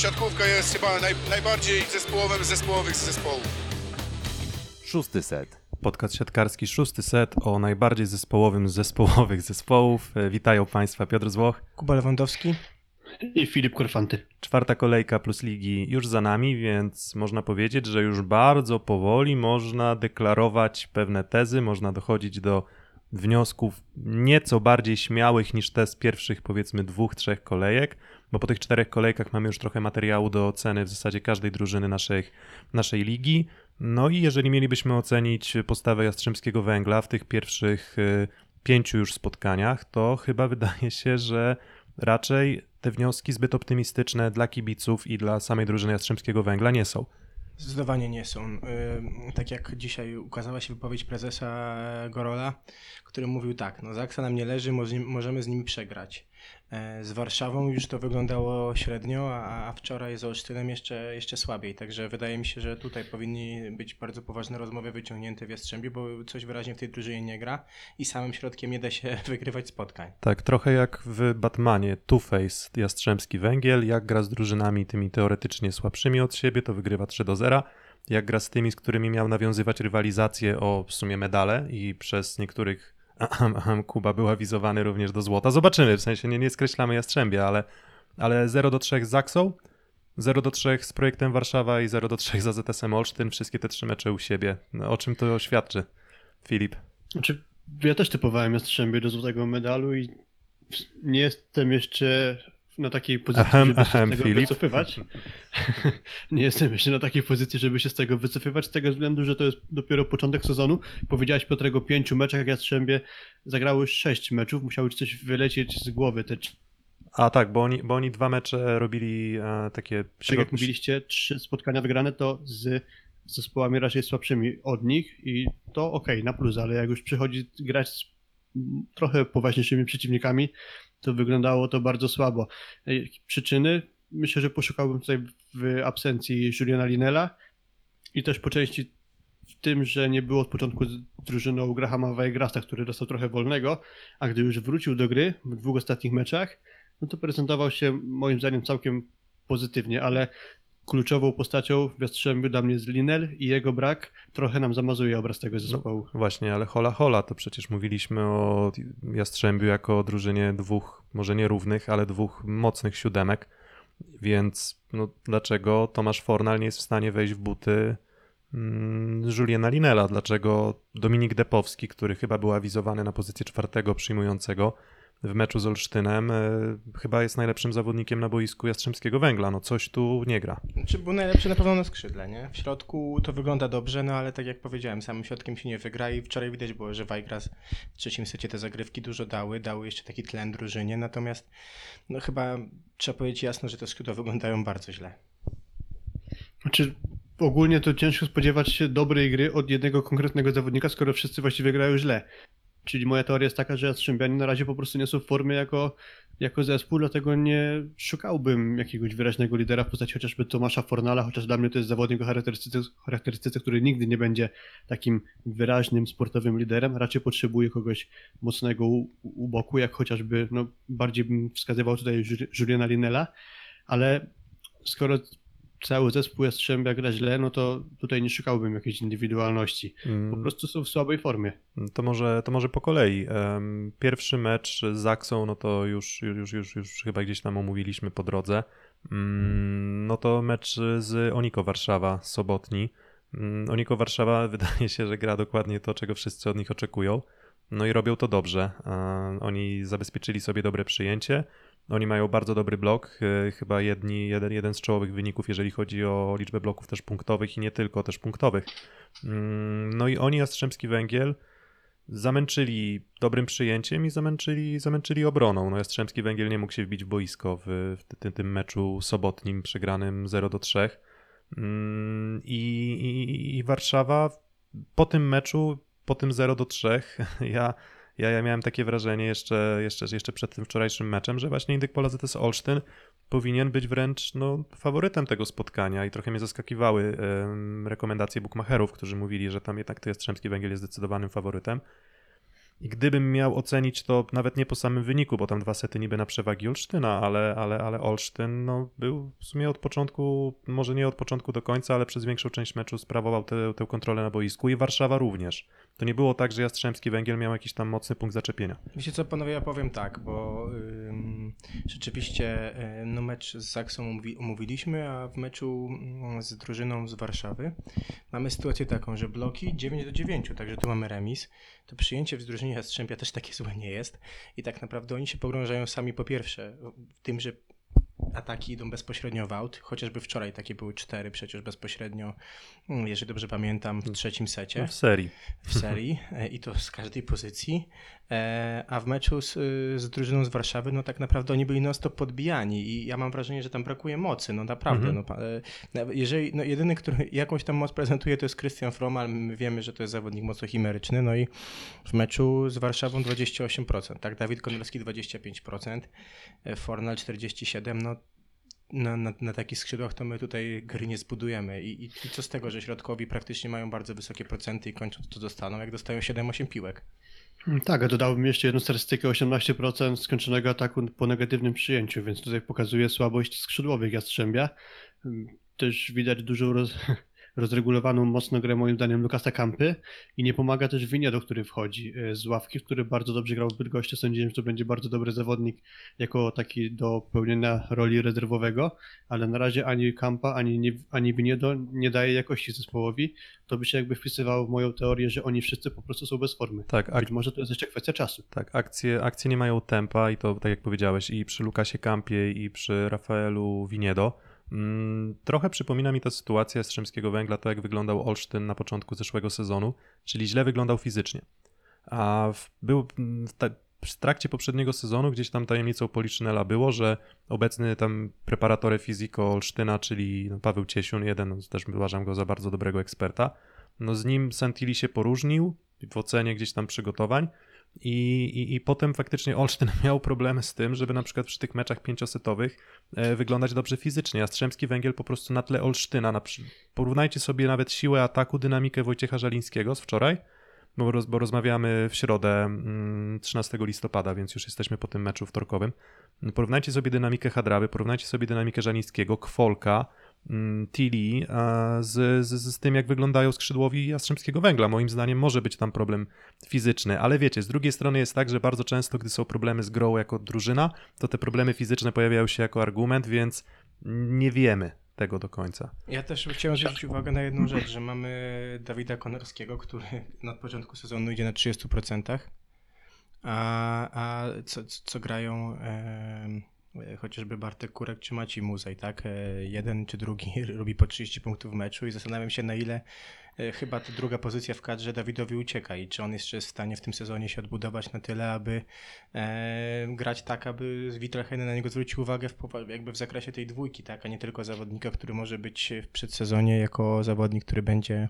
siatkówka jest chyba naj, najbardziej zespołowym z zespołowych z zespołów. Szósty set. Podcast siatkarski, szósty set o najbardziej zespołowym z zespołowych zespołów. E, Witają Państwa Piotr Złoch. Kuba Lewandowski. I Filip Korfanty. Czwarta kolejka plus ligi już za nami, więc można powiedzieć, że już bardzo powoli można deklarować pewne tezy, można dochodzić do wniosków nieco bardziej śmiałych niż te z pierwszych powiedzmy dwóch, trzech kolejek, bo po tych czterech kolejkach mamy już trochę materiału do oceny w zasadzie każdej drużyny naszej, naszej ligi. No i jeżeli mielibyśmy ocenić postawę Jastrzębskiego Węgla w tych pierwszych y, pięciu już spotkaniach, to chyba wydaje się, że raczej te wnioski zbyt optymistyczne dla kibiców i dla samej drużyny Jastrzębskiego Węgla nie są. Zdecydowanie nie są. Yy, Tak jak dzisiaj ukazała się wypowiedź prezesa Gorola, który mówił tak, no Zaksa nam nie leży, moż- możemy z nimi przegrać. E, Z Warszawą już to wyglądało średnio, a wczoraj z Olsztynem jeszcze, jeszcze słabiej. Także wydaje mi się, że tutaj powinni być bardzo poważne rozmowy wyciągnięte w Jastrzębiu, bo coś wyraźnie w tej drużynie nie gra i samym środkiem nie da się wygrywać spotkań. Tak, trochę jak w Batmanie Two-Face Jastrzębski Węgiel, jak gra z drużynami tymi teoretycznie słabszymi od siebie, to wygrywa 3 do 0. Jak gra z tymi, z którymi miał nawiązywać rywalizację o w sumie medale i przez niektórych ahem, Kuba był awizowany również do złota. Zobaczymy, w sensie nie, nie skreślamy Jastrzębia, ale, ale 0 do 3 z Zaksą, 0 do 3 z projektem Warszawa i 0 do 3 za ZSM Olsztyn, wszystkie te trzy mecze u siebie. No, o czym to świadczy, Filip? Znaczy, ja też typowałem Jastrzębie do złotego medalu i nie jestem jeszcze na takiej pozycji, Ahem, żeby ahem, się z tego Filip. wycofywać. nie jestem jeszcze na takiej pozycji, żeby się z tego wycofywać, z tego względu, że to jest dopiero początek sezonu. Powiedziałeś Piotrek o pięciu meczach, Jastrzębie zagrały sześć meczów, musiały coś wylecieć z głowy. Te, A tak, bo oni, bo oni dwa mecze robili e, takie... tak jak mówiliście, trzy spotkania wygrane to z zespołami raczej słabszymi od nich i to okej, na plus, ale jak już przychodzi grać z trochę poważniejszymi przeciwnikami, to wyglądało to bardzo słabo. Ej, Przyczyny? Myślę, że poszukałbym tutaj w absencji Juliana Linela i też po części w tym, że nie było od początku z drużyną Grahama Weigrasta, który dostał trochę wolnego, a gdy już wrócił do gry w dwóch ostatnich meczach, no to prezentował się moim zdaniem całkiem pozytywnie, ale kluczową postacią w Jastrzębiu dla mnie jest Linel i jego brak trochę nam zamazuje obraz tego zespołu. Właśnie, ale hola hola, to przecież mówiliśmy o Jastrzębiu jako o drużynie dwóch, może nie równych, ale dwóch mocnych siódemek, więc no, dlaczego Tomasz Fornal nie jest w stanie wejść w buty mm, Juliana Linela? Dlaczego Dominik Depowski, który chyba był awizowany na pozycję czwartego przyjmującego w meczu z Olsztynem, e, chyba jest najlepszym zawodnikiem na boisku Jastrzębskiego Węgla. No coś tu nie gra. Czy był najlepszy na pewno na skrzydle, nie? W środku to wygląda dobrze, no ale tak jak powiedziałem, samym środkiem się nie wygra i wczoraj widać było, że Wajgras w trzecim secie te zagrywki dużo dały, dały jeszcze taki tlen drużynie, natomiast no chyba trzeba powiedzieć jasno, że te skrzydła wyglądają bardzo źle. Znaczy, ogólnie to ciężko spodziewać się dobrej gry od jednego konkretnego zawodnika, skoro wszyscy właściwie grają źle. Czyli moja teoria jest taka, że Jastrzębianie na razie po prostu nie są w formie jako, jako zespół, dlatego nie szukałbym jakiegoś wyraźnego lidera w postaci chociażby Tomasza Fornala, chociaż dla mnie to jest zawodnik o charakterystyce, charakterystyce który nigdy nie będzie takim wyraźnym sportowym liderem. Raczej potrzebuje kogoś mocnego u, u boku, jak chociażby, no bardziej bym wskazywał tutaj Ju- Juliana Linela, ale skoro cały zespół Jastrzębia gra źle, no to tutaj nie szukałbym jakiejś indywidualności. Po Mm, prostu są w słabej formie. To może, to może po kolei. Pierwszy mecz z Zaksą, no to już, już, już, już chyba gdzieś tam omówiliśmy po drodze. Mm, No to mecz z Oniko Warszawa, sobotni. Mm, Oniko Warszawa wydaje się, że gra dokładnie to, czego wszyscy od nich oczekują. No i robią to dobrze. E, Oni zabezpieczyli sobie dobre przyjęcie. Oni mają bardzo dobry blok, e, chyba jedni, jeden, jeden z czołowych wyników, jeżeli chodzi o liczbę bloków też punktowych i nie tylko też punktowych. Mm, No i oni, Jastrzębski Węgiel, zamęczyli dobrym przyjęciem i zamęczyli, zamęczyli obroną. No Jastrzębski Węgiel nie mógł się wbić w boisko w, w tym, tym meczu sobotnim przegranym 0 do 3. Mm, I, i, I Warszawa po tym meczu, po tym 0 do 3, ja, ja, ja miałem takie wrażenie jeszcze, jeszcze, jeszcze przed tym wczorajszym meczem, że właśnie Indyk Pola ZS Olsztyn powinien być wręcz no, faworytem tego spotkania i trochę mnie zaskakiwały rekomendacje bookmacherów, którzy mówili, że tam jednak Jastrzębski Węgiel jest zdecydowanym faworytem. I gdybym miał ocenić to nawet nie po samym wyniku, bo tam dwa sety niby na przewagi Olsztyna, ale, ale, ale Olsztyn no, był w sumie od początku, może nie od początku do końca, ale przez większą część meczu sprawował tę, tę kontrolę na boisku i Warszawa również. To nie było tak, że Jastrzębski Węgiel miał jakiś tam mocny punkt zaczepienia. Wiecie co, panowie, ja powiem tak, bo ym, rzeczywiście y, no mecz z Saksą umówi, umówiliśmy, a w meczu mm, z drużyną z Warszawy mamy sytuację taką, że bloki 9 do 9, także tu mamy remis. To przyjęcie w drużynie Jastrzębia też takie złe nie jest. I tak naprawdę oni się pogrążają sami po pierwsze w tym, że ataki idą bezpośrednio w out, chociażby wczoraj takie były cztery przecież bezpośrednio, mm, jeżeli dobrze pamiętam, w trzecim secie. No, w serii. W serii e, i to z każdej pozycji, E, a w meczu z, y, z drużyną z Warszawy, no tak naprawdę oni byli non-stop podbijani i ja mam wrażenie, że tam brakuje mocy, no naprawdę. No, pa- e, nawet jeżeli, no jedyny, który jakąś tam moc prezentuje, to jest Christian From, ale my wiemy, że to jest zawodnik mocno chimeryczny, no i w meczu z Warszawą 28%, tak, Dawid Konrowski 25%, e, Fornal 47%, no na, na, na takich skrzydłach to my tutaj gry nie zbudujemy. I, i, co z tego, że środkowi praktycznie mają bardzo wysokie procenty i kończąc to dostaną, jak dostają 7-8 piłek. Tak, a dodałbym jeszcze jedną statystykę, 18% skończonego ataku po negatywnym przyjęciu, więc tutaj pokazuje słabość skrzydłowych Jastrzębia. Też widać dużą roz, rozregulowaną mocno grę moim zdaniem Lukasa Kampy i nie pomaga też Winiedo, który wchodzi e, z ławki, który bardzo dobrze grał w Bydgoszczy. Sądziłem, że to będzie bardzo dobry zawodnik jako taki do pełnienia roli rezerwowego, ale na razie ani Kampa, ani, ani Winiedo nie daje jakości zespołowi. To by się jakby wpisywało w moją teorię, że oni wszyscy po prostu są bez formy. Tak, ak- Być może to jest jeszcze kwestia czasu. Tak, akcje, akcje nie mają tempa i to tak jak powiedziałeś i przy Lukasie Kampie i przy Rafaelu Winiedo. Mm, trochę przypomina mi ta sytuacja Jastrzębskiego Węgla, to jak wyglądał Olsztyn na początku zeszłego sezonu, czyli źle wyglądał fizycznie. A w, był mm, w, ta, w trakcie poprzedniego sezonu gdzieś tam tajemnicą Policzynela było, że obecny tam preparatore fiziko Olsztyna, czyli no, Paweł Ciesiun, jeden, no, też uważam go za bardzo dobrego eksperta, no z nim Santili się poróżnił w ocenie gdzieś tam przygotowań, i, i, I potem faktycznie Olsztyn miał problemy z tym, żeby na przykład przy tych meczach pięciosetowych e, wyglądać dobrze fizycznie. Jastrzębski Węgiel po prostu na tle Olsztyna. Na, porównajcie sobie nawet siłę ataku, dynamikę Wojciecha Żalińskiego z wczoraj, bo, roz, bo rozmawiamy w środę mm, 13 listopada, więc już jesteśmy po tym meczu wtorkowym. Porównajcie sobie dynamikę Hadrawy, porównajcie sobie dynamikę Żalińskiego, Kwolka, mm, Tilly a z, z, z tym, jak wyglądają skrzydłowi Jastrzębskiego Węgla. Moim zdaniem może być tam problem fizyczny, ale wiecie, z drugiej strony jest tak, że bardzo często, gdy są problemy z grą jako drużyna, to te problemy fizyczne pojawiają się jako argument, więc nie wiemy tego do końca. Ja też chciałem zwrócić uwagę na jedną rzecz, że mamy Dawida Konorskiego, który na początku sezonu idzie na 30%, a, a co, co grają chociażby Bartek Kurek czy Maciej Muzej, tak? E, Jeden czy drugi robi po 30 punktów w meczu i zastanawiam się na ile e, chyba ta druga pozycja w kadrze Dawidowi ucieka i czy on jeszcze jest w stanie w tym sezonie się odbudować na tyle, aby e, grać tak, aby Wittelheinen na niego zwrócił uwagę w, jakby w zakresie tej dwójki, tak, a nie tylko zawodnika, który może być w przedsezonie jako zawodnik, który będzie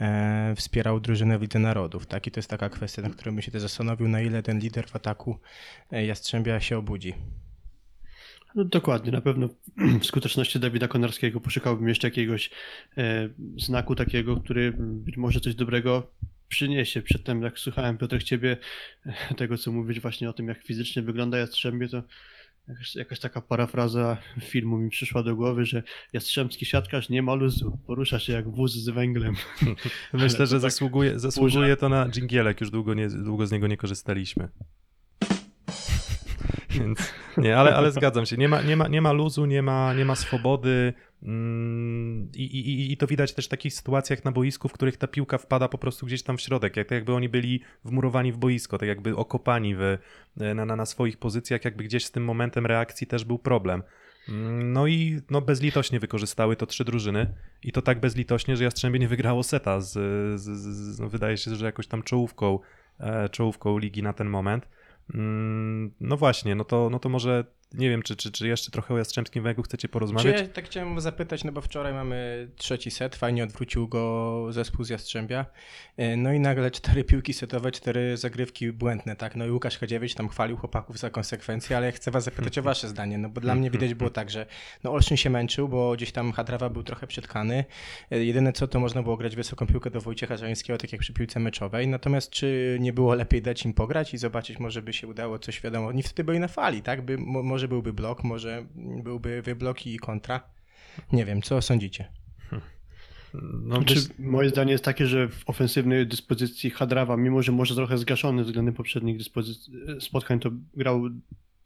e, wspierał drużynę w Lidze Narodów, tak, i to jest taka kwestia, na którą bym się zastanowił, na ile ten lider w ataku e, Jastrzębia się obudzi. No, dokładnie, na pewno w skuteczności Dawida Konarskiego poszukałbym jeszcze jakiegoś e, znaku takiego, który być może coś dobrego przyniesie. Przedtem jak słuchałem Piotrek Ciebie e, tego, co mówisz właśnie o tym, jak fizycznie wygląda Jastrzębie, to jakaś, jakaś taka parafraza filmu mi przyszła do głowy, że Jastrzębski siatkarz nie ma luzu, porusza się jak wóz z węglem. Myślę, że tak zasługuje, zasługuje to na dżingielek, już długo, nie, długo z niego nie korzystaliśmy. Więc nie, ale, ale zgadzam się. Nie ma, nie ma, nie ma luzu, nie ma, nie ma swobody. mm, I, i, I to widać też w takich sytuacjach na boisku, w których ta piłka wpada po prostu gdzieś tam w środek, jak tak jakby oni byli wmurowani w boisko, tak jakby okopani w, na, na, na swoich pozycjach, jakby gdzieś z tym momentem reakcji też był problem. Mm, No i no, bezlitośnie wykorzystały to trzy drużyny i to tak bezlitośnie, że Jastrzębie nie wygrało seta z, z, z no, wydaje się, że jakoś tam czołówką, e, czołówką ligi na ten moment. Mm, No właśnie, no to, no to może nie wiem, czy, czy, czy jeszcze trochę o Jastrzębskim Węglu chcecie Czy porozmawiać? ja tak chciałem zapytać, no bo wczoraj mamy trzeci set, fajnie odwrócił go zespół z Jastrzębia, E, no i nagle cztery piłki setowe, cztery zagrywki błędne, tak, no i Łukasz Kadziewicz tam chwalił chłopaków za konsekwencje, ale ja chcę was zapytać o wasze zdanie, no bo dla mnie widać było tak, że no Olsztyn się męczył, bo gdzieś tam Hadrawa był trochę przytkany, E, jedyne co, to można było grać wysoką piłkę do Wojciecha Żańskiego, tak jak przy piłce meczowej, natomiast czy nie było lepiej dać im pograć i zobaczyć, może by się udało coś, wiadomo, oni wtedy byli na fali, tak, by, mo, może byłby blok, może byłby wyblok i kontra, nie wiem, co sądzicie? No, Znaczy, wiesz- moje zdanie jest takie, że w ofensywnej dyspozycji Hadrawa, mimo że może trochę zgaszony względem poprzednich dyspozyc- spotkań, to grał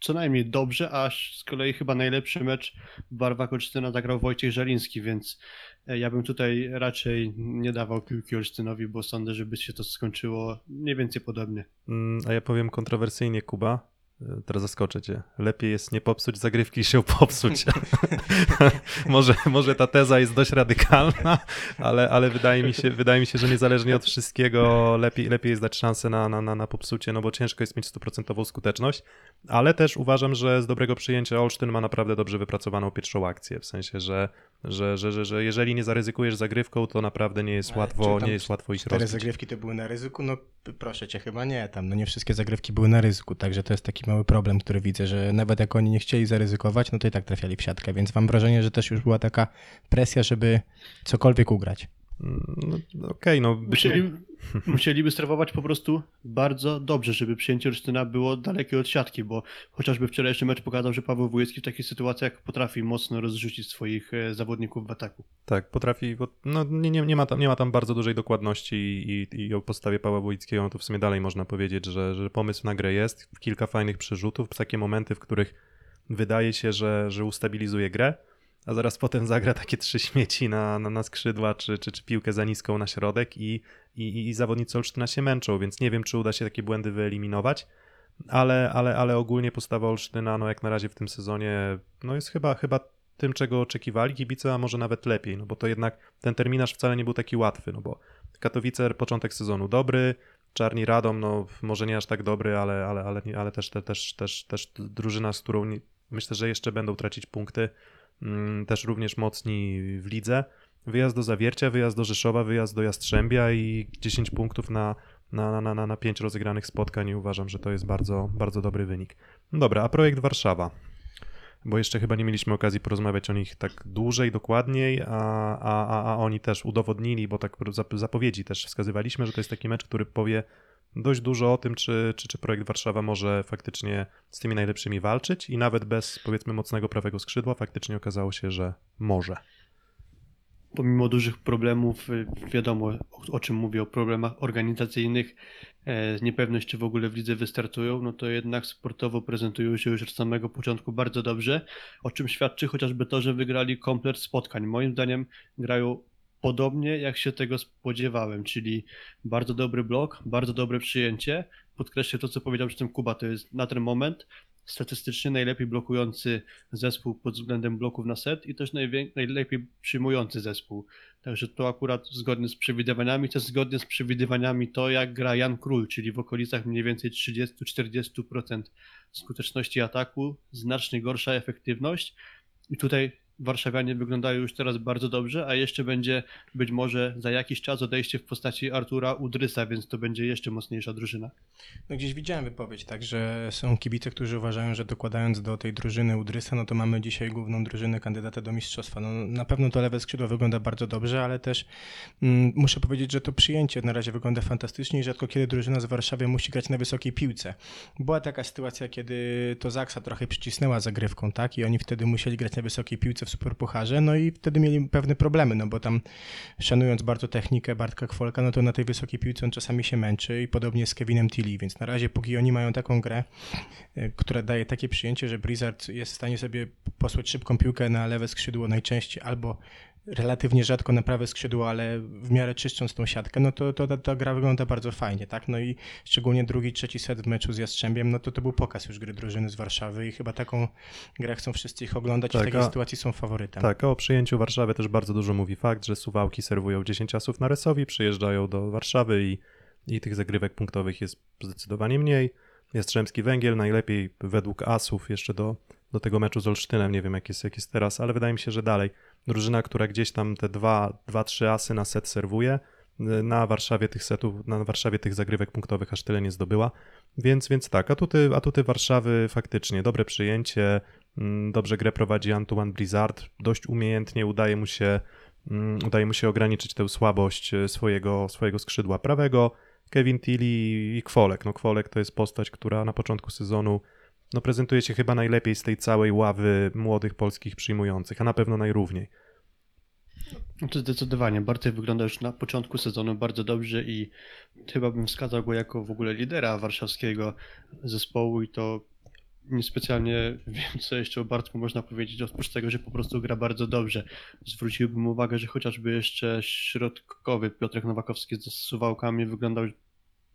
co najmniej dobrze, a z kolei chyba najlepszy mecz w barwach Olsztyna zagrał Wojciech Żaliński, więc e, ja bym tutaj raczej nie dawał piłki Olsztynowi, bo sądzę, żeby się to skończyło mniej więcej podobnie. Mm, A ja powiem kontrowersyjnie, Kuba. Y, Teraz zaskoczę cię. Lepiej jest nie popsuć zagrywki, niż się popsuć. może, może ta teza jest dość radykalna, ale, ale wydaje, mi się, wydaje mi się, że niezależnie od wszystkiego lepiej, lepiej jest dać szansę na, na, na, na popsucie, no bo ciężko jest mieć stuprocentową skuteczność, ale też uważam, że z dobrego przyjęcia Olsztyn ma naprawdę dobrze wypracowaną pierwszą akcję, w sensie, że, że, że, że, że jeżeli nie zaryzykujesz zagrywką, to naprawdę nie jest łatwo, nie jest łatwo ich rozbić. zagrywki to były na ryzyku? No proszę cię, chyba nie tam. No nie wszystkie zagrywki były na ryzyku, także to jest taki mały problem, który widzę, że nawet jak oni nie chcieli zaryzykować, no to i tak trafiali w siatkę, więc mam wrażenie, że też już była taka presja, żeby cokolwiek ugrać. Mm, No, Okej, no być- Musieli, musieliby sterować po prostu bardzo dobrze, żeby przyjęcie Olsztyna było dalekie od siatki, bo chociażby wczorajszy mecz pokazał, że Paweł Wójecki w takich sytuacjach potrafi mocno rozrzucić swoich e, zawodników w ataku. Tak, potrafi, no, nie, nie, nie, ma tam, nie ma tam bardzo dużej dokładności i, i, i o postawie Pawła Wojickiego no to w sumie dalej można powiedzieć, że, że pomysł na grę jest, kilka fajnych przerzutów, takie momenty, w których wydaje się, że, że ustabilizuje grę, a zaraz potem zagra takie trzy śmieci na, na, na skrzydła, czy, czy, czy piłkę za niską na środek i, i, i zawodnicy Olsztyna się męczą, więc nie wiem, czy uda się takie błędy wyeliminować, ale, ale, ale ogólnie postawa Olsztyna, no jak na razie w tym sezonie, no jest chyba, chyba tym, czego oczekiwali kibice, a może nawet lepiej, no bo to jednak ten terminarz wcale nie był taki łatwy, no bo Katowice, początek sezonu dobry, Czarni Radom, no może nie aż tak dobry, ale, ale, ale, ale też, te, też, też, też drużyna, z którą nie, myślę, że jeszcze będą tracić punkty, też również mocni w lidze. Wyjazd do Zawiercia, wyjazd do Rzeszowa, wyjazd do Jastrzębia i 10 punktów na, na, na, na, na 5 rozegranych spotkań i uważam, że to jest bardzo, bardzo dobry wynik. No dobra, a projekt Warszawa? Bo jeszcze chyba nie mieliśmy okazji porozmawiać o nich tak dłużej, dokładniej, a, a, a, oni też udowodnili, bo tak zap- zapowiedzi też wskazywaliśmy, że to jest taki mecz, który powie dość dużo o tym, czy, czy, czy projekt Warszawa może faktycznie z tymi najlepszymi walczyć i nawet bez powiedzmy mocnego prawego skrzydła faktycznie okazało się, że może. Pomimo dużych problemów, y, wiadomo o, o czym mówię, o problemach organizacyjnych, e, niepewność czy w ogóle w lidze wystartują, no to jednak sportowo prezentują się już od samego początku bardzo dobrze, o czym świadczy chociażby to, że wygrali komplet spotkań. Moim zdaniem grają podobnie jak się tego spodziewałem, czyli bardzo dobry blok, bardzo dobre przyjęcie. Podkreślę to, co powiedział przy tym Kuba, to jest na ten moment statystycznie najlepiej blokujący zespół pod względem bloków na set i też najlepiej przyjmujący zespół. Także to akurat zgodnie z przewidywaniami, też zgodnie z przewidywaniami to, jak gra Jan Król, czyli w okolicach mniej więcej 30-40% skuteczności ataku, znacznie gorsza efektywność. I tutaj Warszawianie wyglądają już teraz bardzo dobrze, a jeszcze będzie być może za jakiś czas odejście w postaci Artura Udrysa, więc to będzie jeszcze mocniejsza drużyna. No gdzieś widziałem wypowiedź, tak, że są kibice, którzy uważają, że dokładając do tej drużyny Udrysa, no to mamy dzisiaj główną drużynę kandydata do mistrzostwa. No na pewno to lewe skrzydło wygląda bardzo dobrze, ale też mm, muszę powiedzieć, że to przyjęcie na razie wygląda fantastycznie i rzadko kiedy drużyna z Warszawy musi grać na wysokiej piłce. Była taka sytuacja, kiedy to Zaksa trochę przycisnęła zagrywką, tak, i oni wtedy musieli grać na wysokiej piłce w Superpucharze, no i wtedy mieli pewne problemy, no bo tam szanując bardzo technikę Bartka Kwolka, no to na tej wysokiej piłce on czasami się męczy i podobnie z Kevinem Tilly, więc na razie póki oni mają taką grę, e, która daje takie przyjęcie, że Blizzard jest w stanie sobie posłać szybką piłkę na lewe skrzydło najczęściej albo relatywnie rzadko na prawe skrzydło, ale w miarę czyszcząc tą siatkę, no to, to ta, ta gra wygląda bardzo fajnie, tak? No i szczególnie drugi, trzeci set w meczu z Jastrzębiem, no to to był pokaz już gry drużyny z Warszawy i chyba taką grę chcą wszyscy ich oglądać i Tak, w takiej a- sytuacji są faworytem. Tak, o przyjęciu Warszawy też bardzo dużo mówi fakt, że Suwałki serwują 10 asów na Resowi, przyjeżdżają do Warszawy i, i tych zagrywek punktowych jest zdecydowanie mniej. Jastrzębski Węgiel najlepiej według asów jeszcze do do tego meczu z Olsztynem. Nie wiem, jak jest, jak jest teraz, ale wydaje mi się, że dalej. Drużyna, która gdzieś tam te dwa, dwa trzy asy na set serwuje, na Warszawie tych setów, na Warszawie tych zagrywek punktowych aż tyle nie zdobyła. Więc, więc tak, atuty, atuty Warszawy faktycznie, dobre przyjęcie, mm, dobrze grę prowadzi Antoine Blizzard, dość umiejętnie udaje mu się, mm, udaje mu się ograniczyć tę słabość e, swojego, swojego skrzydła prawego. Kevin Tilly i Kwolek. No Kwolek to jest postać, która na początku sezonu no, prezentuje się chyba najlepiej z tej całej ławy młodych polskich przyjmujących, a na pewno najrówniej. Znaczy zdecydowanie. Bartek wygląda już na początku sezonu bardzo dobrze i chyba bym wskazał go jako w ogóle lidera warszawskiego zespołu i to niespecjalnie wiem, co jeszcze o Bartku można powiedzieć, oprócz tego, że po prostu gra bardzo dobrze. Zwróciłbym uwagę, że chociażby jeszcze środkowy Piotrek Nowakowski z suwałkami wyglądał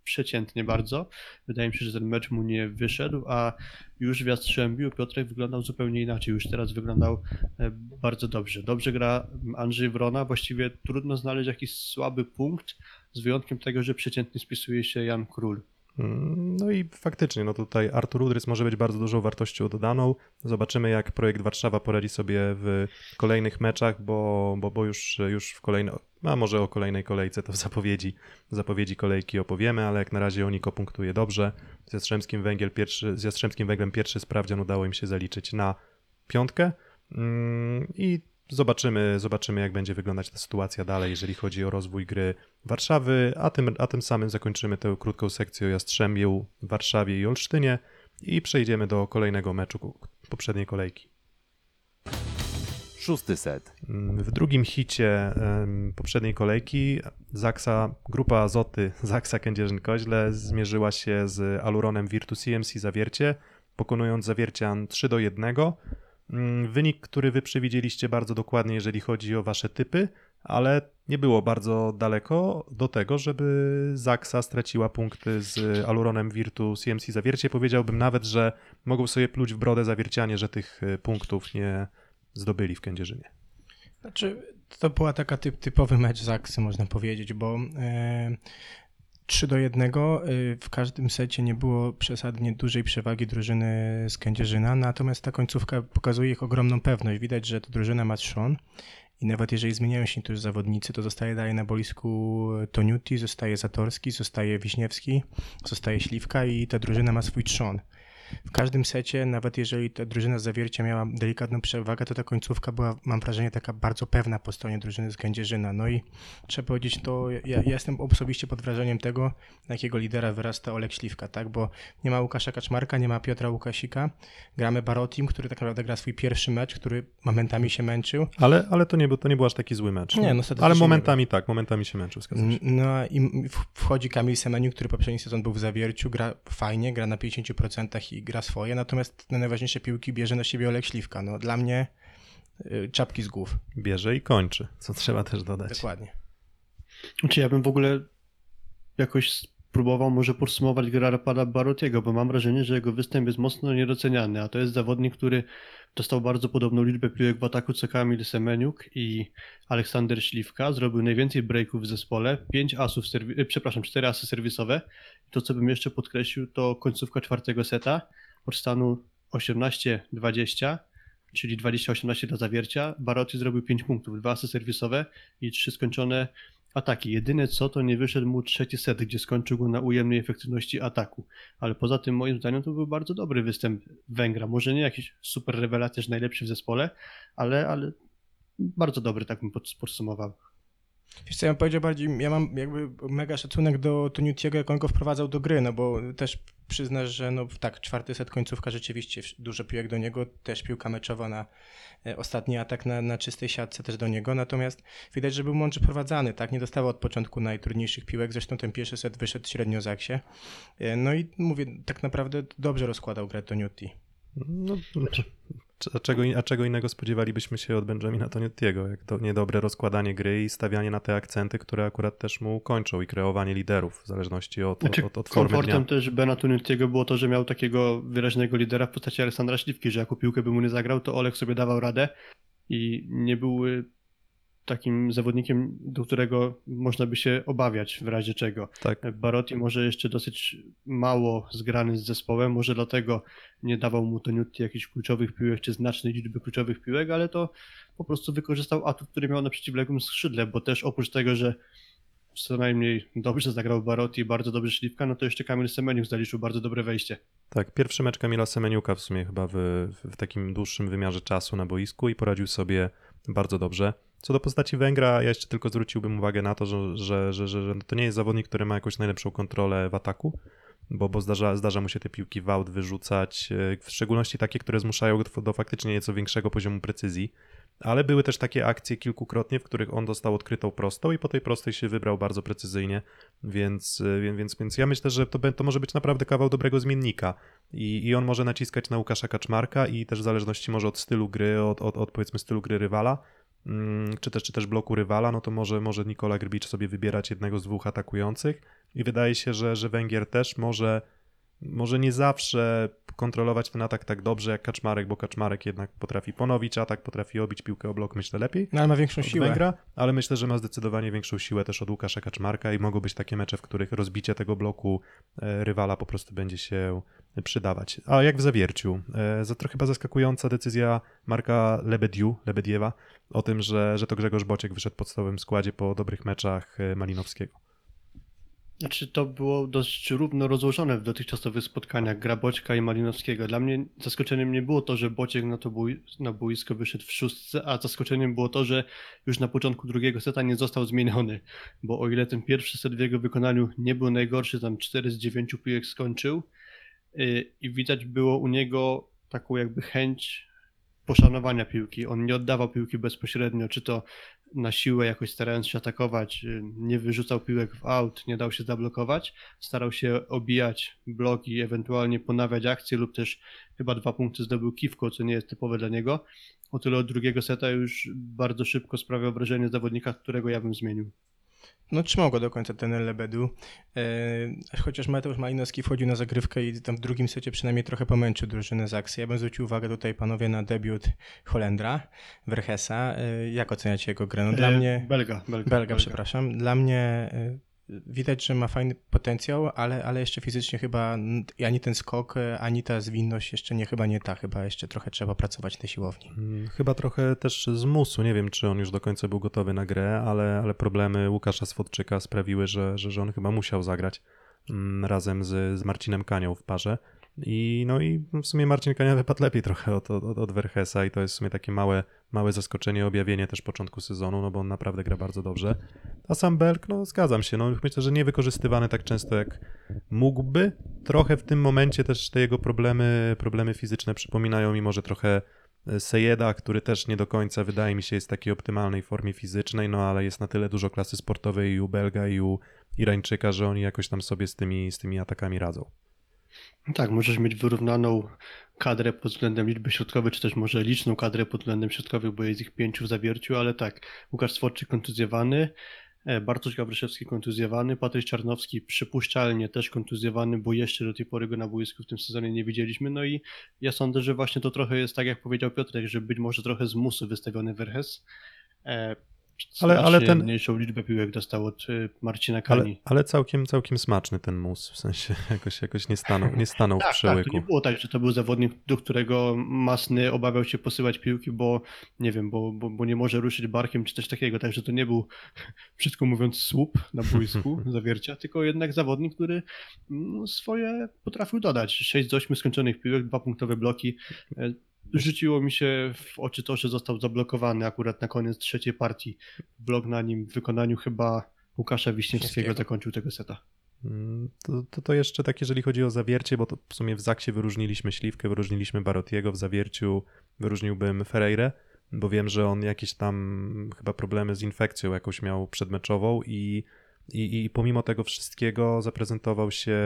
przeciętnie bardzo. Wydaje mi się, że ten mecz mu nie wyszedł, a już w Jastrzębiu Piotrek wyglądał zupełnie inaczej. Już teraz wyglądał e, bardzo dobrze. Dobrze gra Andrzej Wrona. Właściwie trudno znaleźć jakiś słaby punkt, z wyjątkiem tego, że przeciętnie spisuje się Jan Król. No i faktycznie, no tutaj Artur Udrys może być bardzo dużą wartością dodaną. Zobaczymy, jak projekt Warszawa poradzi sobie w kolejnych meczach, bo, bo, bo już, już w kolejnej, a może o kolejnej kolejce to w zapowiedzi, w zapowiedzi kolejki opowiemy, ale jak na razie Oniko punktuje dobrze. Z Jastrzębskim, Węgiel pierwszy, z Jastrzębskim Węglem pierwszy sprawdzian udało im się zaliczyć na piątkę Mm, i Zobaczymy, zobaczymy, jak będzie wyglądać ta sytuacja dalej, jeżeli chodzi o rozwój gry Warszawy, a tym, a tym samym zakończymy tę krótką sekcję o Jastrzębiu, Warszawie i Olsztynie i przejdziemy do kolejnego meczu poprzedniej kolejki. Szósty set. Mm, W drugim hicie poprzedniej kolejki Zaksa, grupa Azoty Zaksa Kędzierzyn-Koźle zmierzyła się z Aluronem Virtus CMC Zawiercie, pokonując Zawiercian 3 do 1. Mm, Wynik, który wy przewidzieliście bardzo dokładnie, jeżeli chodzi o wasze typy, ale nie było bardzo daleko do tego, żeby Zaksa straciła punkty z Aluronem Virtu CMC Zawiercie. Powiedziałbym nawet, że mogą sobie pluć w brodę Zawiercianie, że tych y, punktów nie zdobyli w Kędzierzynie. Znaczy, to była taka typ, typowy mecz Zaksy, można powiedzieć, bo e, 3 do 1 w każdym secie nie było przesadnie dużej przewagi drużyny z Kędzierzyna, natomiast ta końcówka pokazuje ich ogromną pewność. Widać, że ta drużyna ma trzon i nawet jeżeli zmieniają się tu zawodnicy, to zostaje dalej na boisku Toniuti, zostaje Zatorski, zostaje Wiśniewski, zostaje Śliwka i ta drużyna ma swój trzon. W każdym secie, nawet jeżeli ta drużyna z zawiercia miała delikatną przewagę, to ta końcówka była, mam wrażenie, taka bardzo pewna po stronie drużyny z Kędzierzyna. No i trzeba powiedzieć, to ja, ja jestem osobiście pod wrażeniem tego, na jakiego lidera wyrasta Olek Śliwka, tak? Bo nie ma Łukasza Kaczmarka, nie ma Piotra Łukasika. Gramy Barotim, który tak naprawdę gra swój pierwszy mecz, który momentami się męczył. Ale, ale to, nie był, to nie był aż taki zły mecz. Nie, no ale nie momentami tak, momentami się męczył, zgadzam się. No i wchodzi Kamil Semeniuk, który poprzedni sezon był w zawierciu, gra fajnie, gra na 50% i gra swoje, natomiast te najważniejsze piłki bierze na siebie Olek Śliwka. No dla mnie y, czapki z głów. Bierze i kończy, co trzeba też dodać. Dokładnie. Znaczy ja bym w ogóle jakoś spróbował może podsumować grę Rapada Barotiego, bo mam wrażenie, że jego występ jest mocno niedoceniany, a to jest zawodnik, który dostał bardzo podobną liczbę piłek w ataku co Kamil Semeniuk i Aleksander Śliwka, zrobił najwięcej breaków w zespole, 5 asów, e, przepraszam, 4 asy serwisowe. To co bym jeszcze podkreślił to końcówka czwartego seta od stanu 18-20, czyli 20-18 dla zawiercia. Barotti zrobił 5 punktów, 2 asy serwisowe i 3 skończone ataki. Jedyne co, to nie wyszedł mu trzeci set, gdzie skończył go na ujemnej efektywności ataku. Ale poza tym moim zdaniem to był bardzo dobry występ Węgra. Może nie jakiś super rewelacja, że najlepszy w zespole, ale, ale bardzo dobry, tak bym pod- podsumował. Wiesz co, ja bym powiedział bardziej, ja mam jakby mega szacunek do Toniutiego, jak on go wprowadzał do gry, no bo też przyznasz, że no tak, czwarty set, końcówka rzeczywiście dużo piłek do niego, też piłka meczowa na e, ostatni atak na, na czystej siatce też do niego, natomiast widać, że był mądrze prowadzany, tak, nie dostawał od początku najtrudniejszych piłek, zresztą ten pierwszy set wyszedł średnio Zaksie, E, no i mówię, tak naprawdę dobrze rozkładał grę Toniuti. No, a, czego, a czego innego spodziewalibyśmy się od Benjamina Toniottiego, jak to niedobre rozkładanie gry i stawianie na te akcenty, które akurat też mu kończą i kreowanie liderów w zależności od, Znaczy, od, od formy komfortem dnia. też Bena Tuniutiego było to, że miał takiego wyraźnego lidera w postaci Aleksandra Śliwki, że jaką piłkę by mu nie zagrał, to Olek sobie dawał radę i nie był y, takim zawodnikiem, do którego można by się obawiać w razie czego. Tak. Barotti może jeszcze dosyć mało zgrany z zespołem, może dlatego nie dawał mu Toniutti jakichś kluczowych piłek, czy znacznej liczby kluczowych piłek, ale to po prostu wykorzystał atut, który miał na przeciwległym skrzydle, bo też oprócz tego, że co najmniej dobrze zagrał Barotti, bardzo dobrze Śliwka, no to jeszcze Kamil Semeniuk zaliczył bardzo dobre wejście. Tak, pierwszy mecz Kamila Semeniuka w sumie chyba w, w takim dłuższym wymiarze czasu na boisku i poradził sobie bardzo dobrze. Co do postaci Węgra, ja jeszcze tylko zwróciłbym uwagę na to, że, że, że, że, to nie jest zawodnik, który ma jakąś najlepszą kontrolę w ataku, bo, bo zdarza, zdarza mu się te piłki w aut wyrzucać, e, w szczególności takie, które zmuszają go do faktycznie nieco większego poziomu precyzji. Ale były też takie akcje kilkukrotnie, w których on dostał odkrytą prostą i po tej prostej się wybrał bardzo precyzyjnie, więc, e, więc, więc, ja myślę, że to, to może być naprawdę kawał dobrego zmiennika i, i on może naciskać na Łukasza Kaczmarka i też w zależności może od stylu gry, od, od, od powiedzmy stylu gry rywala, czy też, czy też bloku rywala, no to może, może Nikola Grbicz sobie wybierać jednego z dwóch atakujących i wydaje się, że, że Węgier też może, może nie zawsze kontrolować ten atak tak dobrze jak Kaczmarek, bo Kaczmarek jednak potrafi ponowić atak, potrafi obić piłkę o blok, myślę lepiej No ale ma większą siłę. Węgra, ale myślę, że ma zdecydowanie większą siłę też od Łukasza Kaczmarka i mogą być takie mecze, w których rozbicie tego bloku e, rywala po prostu będzie się przydawać. A jak w zawierciu? E, Za trochę chyba zaskakująca decyzja Marka Lebediu, Lebediewa o tym, że, że to Grzegorz Bociek wyszedł w podstawowym składzie po dobrych meczach e, Malinowskiego. Znaczy to było dość równo rozłożone w dotychczasowych spotkaniach gra Boćka i Malinowskiego. Dla mnie zaskoczeniem nie było to, że Bociek na to bój, na boisko wyszedł w szóstce, a zaskoczeniem było to, że już na początku drugiego seta nie został zmieniony, bo o ile ten pierwszy set w jego wykonaniu nie był najgorszy, tam 4 z 9 piłek skończył i widać było u niego taką jakby chęć poszanowania piłki. On nie oddawał piłki bezpośrednio, czy to na siłę jakoś starając się atakować, y, nie wyrzucał piłek w aut, nie dał się zablokować, starał się obijać bloki, ewentualnie ponawiać akcje lub też chyba dwa punkty zdobył Kiwko, co nie jest typowe dla niego. O tyle od drugiego seta już bardzo szybko sprawiał wrażenie zawodnika, którego ja bym zmienił. No trzymał go do końca ten Lebedu. E, chociaż Mateusz Malinowski wchodził na zagrywkę i tam w drugim secie przynajmniej trochę pomęczył drużynę z akcji. Ja bym zwrócił uwagę tutaj panowie na debiut Holendra, Verhesa. E, jak oceniacie jego grę? No dla E, mnie... Belga, Belga, Belga, przepraszam. Dla mnie e, widać, że ma fajny potencjał, ale, ale jeszcze fizycznie chyba ani ten skok, ani ta zwinność jeszcze nie, chyba nie ta, chyba jeszcze trochę trzeba pracować na siłowni. Mm, Chyba trochę też z musu. Nie wiem, czy on już do końca był gotowy na grę, ale, ale problemy Łukasza Swodczyka sprawiły, że, że, że on chyba musiał zagrać mm, razem z, z Marcinem Kanią w parze. I no i w sumie Marcin Kania wypadł lepiej trochę od, od, od Verhesa i to jest w sumie takie małe, małe zaskoczenie, objawienie też początku sezonu, no bo on naprawdę gra bardzo dobrze. A sam Belk, no zgadzam się, no myślę, że nie wykorzystywany tak często jak mógłby. Trochę w tym momencie też te jego problemy, problemy fizyczne przypominają mi może trochę Sejeda, który też nie do końca wydaje mi się jest w takiej optymalnej formie fizycznej, no ale jest na tyle dużo klasy sportowej i u Belga i u Irańczyka, że oni jakoś tam sobie z tymi, z tymi atakami radzą. Tak, możesz mieć wyrównaną kadrę pod względem liczby środkowej, czy też może liczną kadrę pod względem środkowych, bo jest ich pięciu w zawierciu, ale tak, Łukasz Sworczyk kontuzjowany, e, Bartosz Gawryszewski kontuzjowany, Patryk Czarnowski przypuszczalnie też kontuzjowany, bo jeszcze do tej pory go na boisku w tym sezonie nie widzieliśmy, no i ja sądzę, że właśnie to trochę jest tak, jak powiedział Piotrek, że być może trochę z musu wystawiony Verhes. E, Ale- ale znacznie ten- mniejszą liczbę piłek dostał od e, Marcina Ale, Kani. ale całkiem, całkiem smaczny ten mus, w sensie jakoś, jakoś nie stanął, nie stanął w Tak, tak, to nie było tak, że to był zawodnik, do którego Masny obawiał się posyłać piłki, bo nie wiem, bo, bo, bo nie może ruszyć barkiem czy coś takiego, także to nie był, brzydko mówiąc, słup na boisku zawiercia, tylko jednak zawodnik, który mm, swoje potrafił dodać. 6 z 8 skończonych piłek, dwa punktowe bloki. Rzuciło mi się w oczy to, że został zablokowany akurat na koniec trzeciej partii. Blok na nim w wykonaniu chyba Łukasza Wiśniewskiego Wiśniewskiego. zakończył tego seta. Mm, To, to, to jeszcze tak, jeżeli chodzi o zawiercie, bo to w sumie w Zaksie wyróżniliśmy Śliwkę, wyróżniliśmy Barotiego, w zawierciu wyróżniłbym Ferreirę, bo wiem, że on jakieś tam chyba problemy z infekcją jakąś miał przedmeczową i, i, i pomimo tego wszystkiego zaprezentował się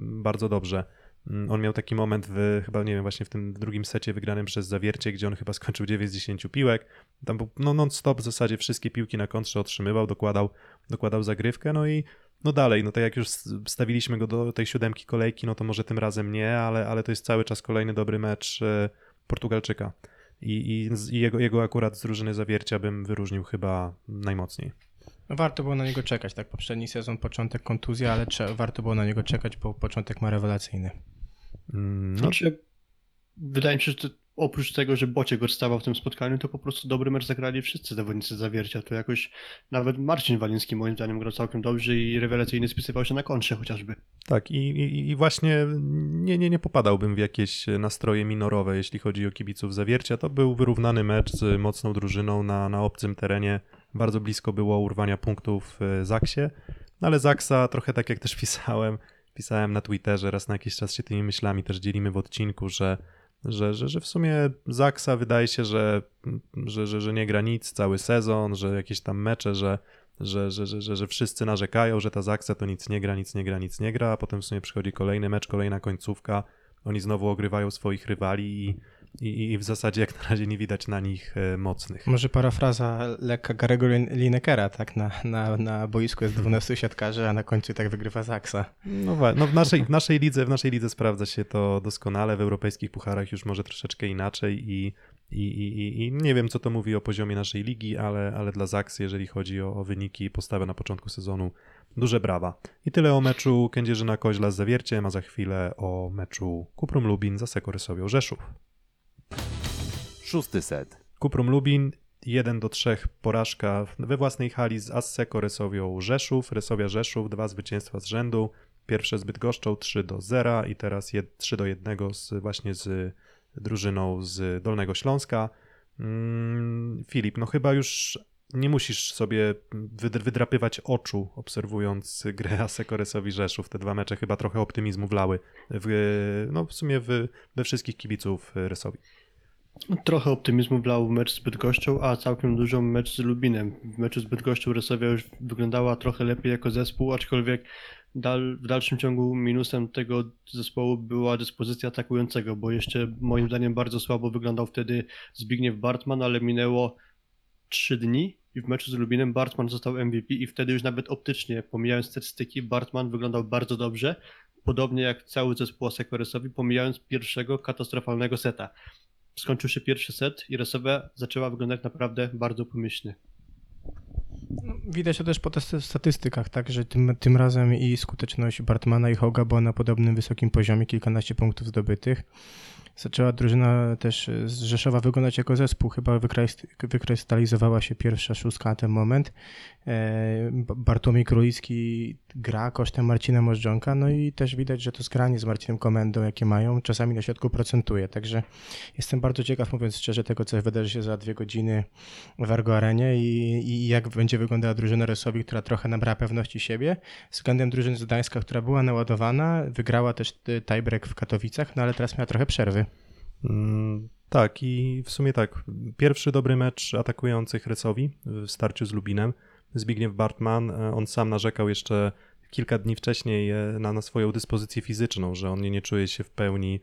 bardzo dobrze. Mm, On miał taki moment w, chyba nie wiem, właśnie w tym drugim secie wygranym przez zawiercie, gdzie on chyba skończył 9 z 10 piłek. Tam był no, non-stop w zasadzie wszystkie piłki na kontrze otrzymywał, dokładał, dokładał zagrywkę, no i no dalej, no tak jak już stawiliśmy go do tej siódemki kolejki, no to może tym razem nie, ale, ale to jest cały czas kolejny dobry mecz e, Portugalczyka. i, i, i jego, jego akurat z drużyny zawiercia bym wyróżnił chyba najmocniej. No warto było na niego czekać, tak? Poprzedni sezon, początek kontuzja, ale warto było na niego czekać, bo początek ma rewelacyjny. Mm, No, Znaczy, wydaje mi się, że oprócz tego, że Bociek odstawał w tym spotkaniu, to po prostu dobry mecz zagrali wszyscy zawodnicy zawiercia. To jakoś nawet Marcin Waliński moim zdaniem grał całkiem dobrze i rewelacyjnie spisywał się na kontrze chociażby. Tak, i, i, i właśnie nie, nie, nie popadałbym w jakieś nastroje minorowe, jeśli chodzi o kibiców zawiercia. To był wyrównany mecz z mocną drużyną na, na obcym terenie. Bardzo blisko było urwania punktów w Zaksie, no ale Zaksa, trochę tak jak też pisałem, pisałem na Twitterze, raz na jakiś czas się tymi myślami też dzielimy w odcinku, że, że, że, że w sumie Zaksa wydaje się, że, że, że, że nie gra nic cały sezon, że jakieś tam mecze, że że, że, że, że, wszyscy narzekają, że ta Zaksa to nic nie gra, nic nie gra, nic nie gra, a potem w sumie przychodzi kolejny mecz, kolejna końcówka, oni znowu ogrywają swoich rywali i, i, i w zasadzie jak na razie nie widać na nich e, mocnych. Może parafraza lekka Garego Lin- Linekera, tak? Na, na, na boisku jest 12 siatkarzy, a na końcu tak wygrywa Zaksa. No, no w, naszej, w, naszej lidze, w naszej lidze sprawdza się to doskonale, w europejskich pucharach już może troszeczkę inaczej i, i, i, i- nie wiem co to mówi o poziomie naszej ligi, ale, ale dla Zaksy, jeżeli chodzi o, o wyniki i postawę na początku sezonu, duże brawa. I tyle o meczu Kędzierzyna-Koźla z Zawierciem, a za chwilę o meczu Kuprum Lubin za Sekorysowią Rzeszów. Szósty set. Kuprum Lubin 1 do 3 porażka we własnej hali z Asseko Rysowią Rzeszów. Rysowia Rzeszów, dwa zwycięstwa z rzędu. Pierwsze z Bydgoszczą 3 do 0 i teraz jed, 3 do 1 z, właśnie z drużyną z Dolnego Śląska. Mm, Filip, no chyba już nie musisz sobie wyd- wydrapywać oczu obserwując grę Asseko Rysowi Rzeszów. Te dwa mecze chyba trochę optymizmu wlały w, no w sumie w, we wszystkich kibiców Rysowi. Trochę optymizmu wlał mecz z Bydgoszczą, a całkiem dużo mecz z Lubinem. W meczu z Bydgoszczą Resowia już wyglądała trochę lepiej jako zespół, aczkolwiek dal, w dalszym ciągu minusem tego zespołu była dyspozycja atakującego, bo jeszcze moim zdaniem bardzo słabo wyglądał wtedy Zbigniew Bartman, ale minęło 3 dni i w meczu z Lubinem Bartman został MVP i wtedy już nawet optycznie, pomijając statystyki, Bartman wyglądał bardzo dobrze, podobnie jak cały zespół Asekoresowi, pomijając pierwszego katastrofalnego seta skończył się pierwszy set i Resowia zaczęła wyglądać naprawdę bardzo pomyślnie. No, Widać to też po statystykach, tak, że tym, tym razem i skuteczność Bartmana i Hoga była na podobnym wysokim poziomie, kilkanaście punktów zdobytych. Zaczęła drużyna też z Rzeszowa wyglądać jako zespół. Chyba wykrys- wykrystalizowała się pierwsza szóstka na ten moment. E, Bartłomiej Królicki gra kosztem Marcina Możdżonka, no i też widać, że to zgranie z Marcinem Komendą, jakie mają, czasami na środku procentuje. Także jestem bardzo ciekaw, mówiąc szczerze, tego, co wydarzy się za dwie godziny w Argo Arenie i, i jak będzie wyglądała drużyna Resowi, która trochę nabrała pewności siebie, względem drużyny z Gdańska, która była naładowana, wygrała też tiebreak w Katowicach, no ale teraz miała trochę przerwy. Mm, Tak, i w sumie tak. Pierwszy dobry mecz atakujących Rysowi w starciu z Lubinem. Zbigniew Bartman, e, on sam narzekał jeszcze kilka dni wcześniej e, na, na swoją dyspozycję fizyczną, że on nie, nie czuje się w pełni,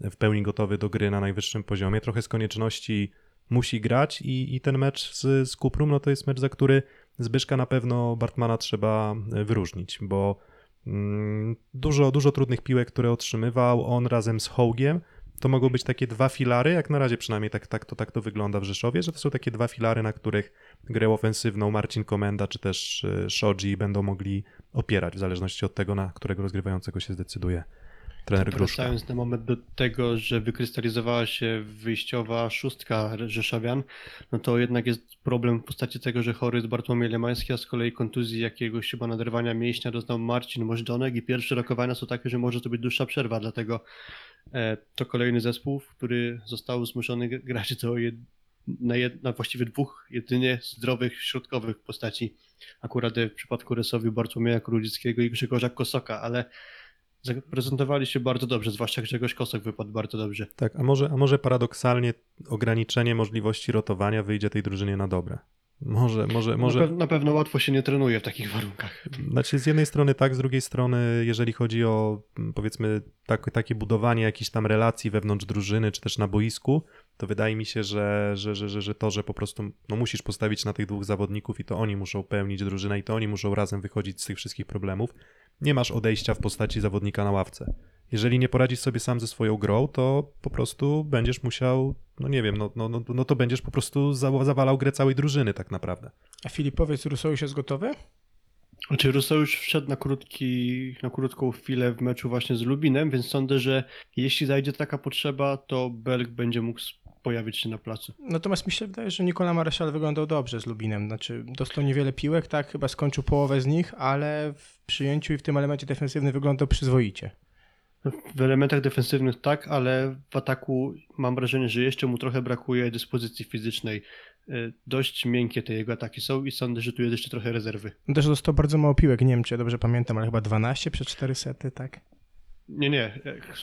w pełni gotowy do gry na najwyższym poziomie. Trochę z konieczności musi grać i, i ten mecz z, z Kuprum, no to jest mecz, za który Zbyszka na pewno Bartmana trzeba e, wyróżnić, bo mm, dużo, dużo trudnych piłek, które otrzymywał on razem z Hołgiem, to mogą być takie dwa filary, jak na razie przynajmniej tak, tak, to, tak to wygląda w Rzeszowie, że to są takie dwa filary, na których grę ofensywną Marcin Komenda czy też y, Shoji będą mogli opierać, w zależności od tego, na którego rozgrywającego się zdecyduje trener Gruszka. Wracając na moment do tego, że wykrystalizowała się wyjściowa szóstka Rzeszowian, no to jednak jest problem w postaci tego, że chory jest Bartłomiej Lemański, a z kolei kontuzji jakiegoś chyba naderwania mięśnia doznał Marcin Możdżonek i pierwsze rokowania są takie, że może to być dłuższa przerwa, dlatego e, to kolejny zespół, który został zmuszony grać do na, jed... na właściwie dwóch jedynie zdrowych środkowych postaci. Akurat w przypadku Resowi Bartłomieja Królickiego i Grzegorza Kosoka, ale zaprezentowali się bardzo dobrze, zwłaszcza Grzegorz Kosok wypadł bardzo dobrze. Tak, a może, a może paradoksalnie ograniczenie możliwości rotowania wyjdzie tej drużynie na dobre. Może, może, może. Na, pe- na pewno łatwo się nie trenuje w takich warunkach. Znaczy, z jednej strony tak, z drugiej strony, jeżeli chodzi o mm, powiedzmy tak, takie budowanie jakichś tam relacji wewnątrz drużyny, czy też na boisku, to wydaje mi się, że, że, że, że, że to, że po prostu no, musisz postawić na tych dwóch zawodników i to oni muszą pełnić drużynę i to oni muszą razem wychodzić z tych wszystkich problemów. Nie masz odejścia w postaci zawodnika na ławce. Jeżeli nie poradzisz sobie sam ze swoją grą, to po prostu będziesz musiał, no nie wiem, no, no, no, no to będziesz po prostu za- zawalał grę całej drużyny tak naprawdę. A Filipowiec już jest gotowy? Znaczy już wszedł na, krótki, na krótką chwilę w meczu właśnie z Lubinem, więc sądzę, że jeśli zajdzie taka potrzeba, to Belg będzie mógł pojawić się na placu. Natomiast mi się wydaje, że Nikola Mareszal wyglądał dobrze z Lubinem. Znaczy, dostał niewiele piłek, tak, chyba skończył połowę z nich, ale w przyjęciu i w tym elemencie defensywnym wyglądał przyzwoicie. W elementach defensywnych tak, ale w ataku mam wrażenie, że jeszcze mu trochę brakuje dyspozycji fizycznej. Y, Dość miękkie te jego ataki są i sądzę, że tu jest jeszcze trochę rezerwy. Też dostał bardzo mało piłek, nie wiem czy ja dobrze pamiętam, ale chyba 12 przez 4 sety, tak? Nie, nie,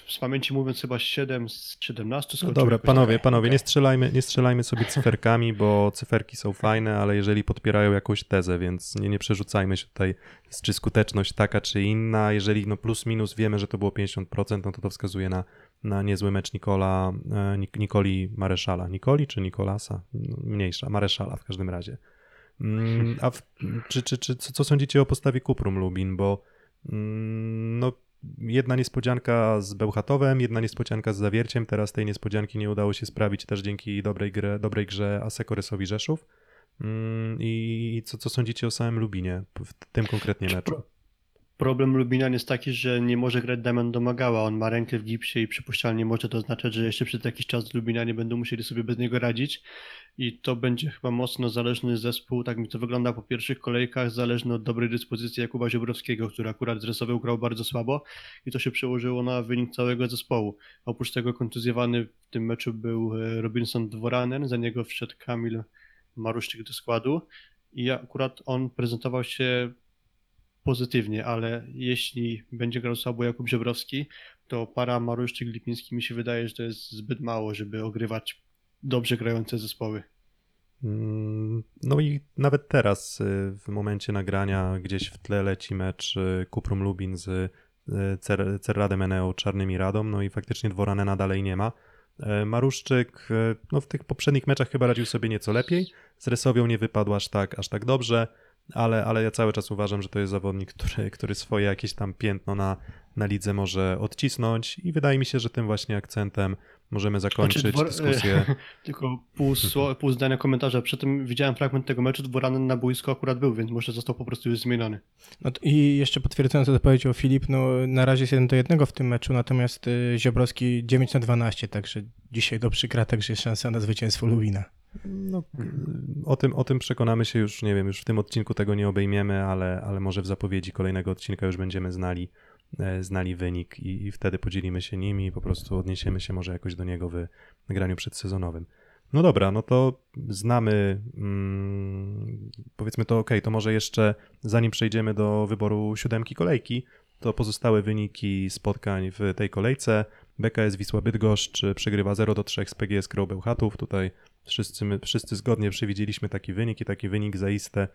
z pamięci mówiąc chyba 7 z 17 No dobra, panowie, panowie, nie strzelajmy, nie strzelajmy sobie cyferkami, bo cyferki są fajne, ale jeżeli podpierają jakąś tezę, więc nie, nie przerzucajmy się tutaj, czy skuteczność taka, czy inna. Jeżeli no plus minus wiemy, że to było 50%, no to to wskazuje na, na niezły mecz Nikola, e, Nik- Nikoli Mareszala. Nikoli czy Nikolasa? No, Mniejsza, Mareszala w każdym razie. Mm, A w, czy, czy, czy, co, co sądzicie o postawie Kuprum Lubin? Bo mm, no, jedna niespodzianka z Bełchatowem, jedna niespodzianka z Zawierciem. Teraz tej niespodzianki nie udało się sprawić też dzięki dobrej, grze, dobrej grze Asekorysowi Rzeszów. Mm, I co, co sądzicie o samym Lubinie w tym konkretnie meczu? Pro- Problem Lubinian jest taki, że nie może grać Damian Domagała. On ma rękę w gipsie i przypuszczalnie może to oznaczać, że jeszcze przez jakiś czas Lubinianie będą musieli sobie bez niego radzić. I to będzie chyba mocno zależny zespół. Tak mi to wygląda po pierwszych kolejkach, zależny od dobrej dyspozycji Jakuba Ziobrowskiego, który akurat z Resowią grał bardzo słabo i to się przełożyło na wynik całego zespołu. Oprócz tego kontuzjowany w tym meczu był e, Robinson Dworanen, za niego wszedł Kamil Maruszczyk do składu i akurat on prezentował się pozytywnie, ale jeśli będzie grał słabo Jakub Żebrowski, to para Maruszczyk-Lipiński mi się wydaje, że to jest zbyt mało, żeby ogrywać dobrze grające zespoły. Mm, No i nawet teraz, y, w momencie nagrania, gdzieś w tle leci mecz y, Kuprum Lubin z y, Cer- Cerradem Eneo Czarnymi Radą, no i faktycznie Dworanena dalej nie ma. E, Maruszczyk e, no w tych poprzednich meczach chyba radził sobie nieco lepiej, z Resowią nie wypadł aż tak, aż tak dobrze, ale, ale ja cały czas uważam, że to jest zawodnik, który, który swoje jakieś tam piętno na, na lidze może odcisnąć i wydaje mi się, że tym właśnie akcentem możemy zakończyć Znaczy, dwor- dyskusję. Tylko pół, sło- pół zdania komentarza. Przy tym widziałem fragment tego meczu, Dworanen na boisku akurat był, więc może został po prostu już zmieniony. No to I jeszcze potwierdzając to, co powiedział Filip, no na razie jest 1 do 1 w tym meczu, natomiast y, Ziobrowski 9 na 12, także dzisiaj dobrze gra, także jest szansa na zwycięstwo Lubina. No, o, tym, o tym przekonamy się już, nie wiem, już w tym odcinku tego nie obejmiemy, ale, ale może w zapowiedzi kolejnego odcinka już będziemy znali, e, znali wynik i, i wtedy podzielimy się nim i po prostu odniesiemy się może jakoś do niego w nagraniu przedsezonowym. No dobra, no to znamy, mm, powiedzmy to ok, to może jeszcze zanim przejdziemy do wyboru siódemki kolejki, to pozostałe wyniki spotkań w tej kolejce. BKS Wisła Bydgoszcz przegrywa 0 do 3 z PGS Bełchatów. Tutaj wszyscy, my, wszyscy zgodnie przewidzieliśmy taki wynik i taki wynik zaiste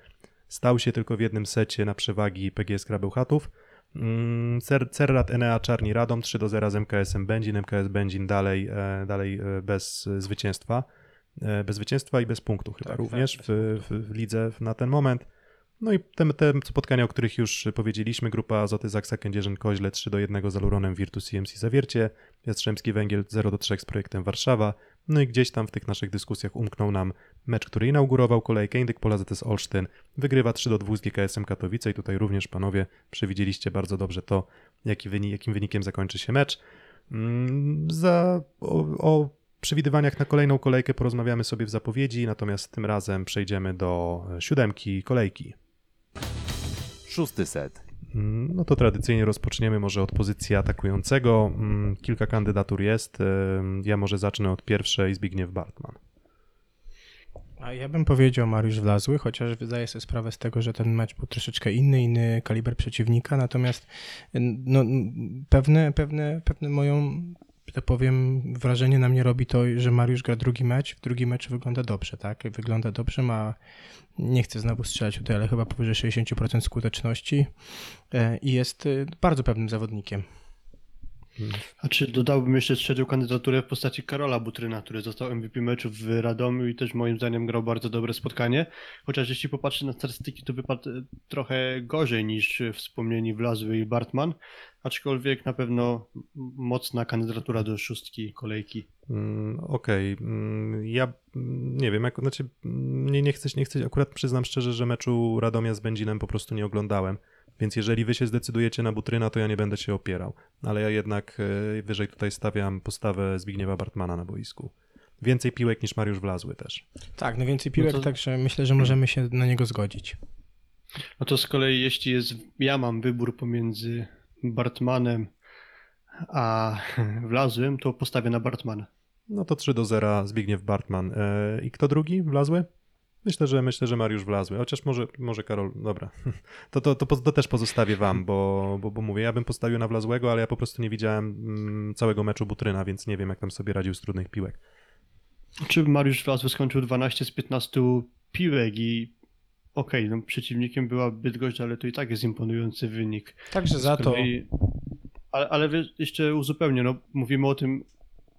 stał się tylko w jednym secie na przewagi PGS Kra Bełchatów. Mm, Cer, Cerrat Enea Czarni Radom 3 do 0 z MKS-em Będzin. MKS Będzin dalej, e, dalej e, bez zwycięstwa. E, Bez zwycięstwa i bez punktu chyba Tak, również tak, w, w, w lidze na ten moment. No i te, te spotkania, o których już powiedzieliśmy, grupa Azoty Zaksa Kędzierzyn Koźle 3 do 1 z Aluronem Virtus CMC Zawiercie, Jastrzębski Węgiel 0 do 3 z projektem Warszawa, no i gdzieś tam w tych naszych dyskusjach umknął nam mecz, który inaugurował kolejkę, Indyk Pola ZS Olsztyn wygrywa 3 do 2 z GKS-em Katowice i tutaj również panowie przewidzieliście bardzo dobrze to, jaki wynik, jakim wynikiem zakończy się mecz. Mm, Za, o, o przewidywaniach na kolejną kolejkę porozmawiamy sobie w zapowiedzi, natomiast tym razem przejdziemy do siódemki kolejki. Szósty set. Mm, No to tradycyjnie rozpoczniemy może od pozycji atakującego. Mm, Kilka kandydatur jest. Ja może zacznę od pierwszej, Zbigniew Bartman. A ja bym powiedział Mariusz Wlazły, chociaż wydaję sobie sprawę z tego, że ten mecz był troszeczkę inny, inny kaliber przeciwnika, natomiast no, pewne, pewne, pewne moją, że tak powiem, wrażenie na mnie robi to, że Mariusz gra drugi mecz, w drugim meczu wygląda dobrze, tak? Wygląda dobrze, ma, nie chcę znowu strzelać tutaj, ale chyba powyżej 60% skuteczności e, i jest e, bardzo pewnym zawodnikiem. A czy dodałbym jeszcze trzecią kandydaturę w postaci Karola Butryna, który został MVP meczu w Radomiu i też moim zdaniem grał bardzo dobre spotkanie. Chociaż jeśli popatrzy na statystyki, to wypadł e, trochę gorzej niż wspomnieni Wlazły i Bartman, aczkolwiek na pewno mocna kandydatura do szóstki kolejki. Mm, Okej, mm, ja mm, nie wiem, jak, znaczy, nie, nie chcę, nie chcę, akurat przyznam szczerze, że meczu Radomia z Będzinem po prostu nie oglądałem, więc jeżeli wy się zdecydujecie na Butryna, to ja nie będę się opierał, ale ja jednak e, wyżej tutaj stawiam postawę Zbigniewa Bartmana na boisku. Więcej piłek niż Mariusz Wlazły też. Tak, no więcej piłek, No to- także myślę, że możemy się na niego zgodzić. No to z kolei jeśli jest, ja mam wybór pomiędzy Bartmanem a Wlazłym, to postawię na Bartmana. No to 3 do 0 Zbigniew Bartman. E, I kto drugi? Wlazły? Myślę, że myślę, że Mariusz Wlazły, chociaż może, może Karol, dobra. To, to, to, to też pozostawię wam, bo, bo, bo mówię, ja bym postawił na Wlazłego, ale ja po prostu nie widziałem mm, całego meczu Butryna, więc nie wiem, jak tam sobie radził z trudnych piłek. Czy Mariusz Wlazły skończył 12 z 15 piłek i okej, no przeciwnikiem była Bydgoszcz, ale to i tak jest imponujący wynik. Także za to Ale, ale wiesz, jeszcze uzupełnię, no mówimy o tym,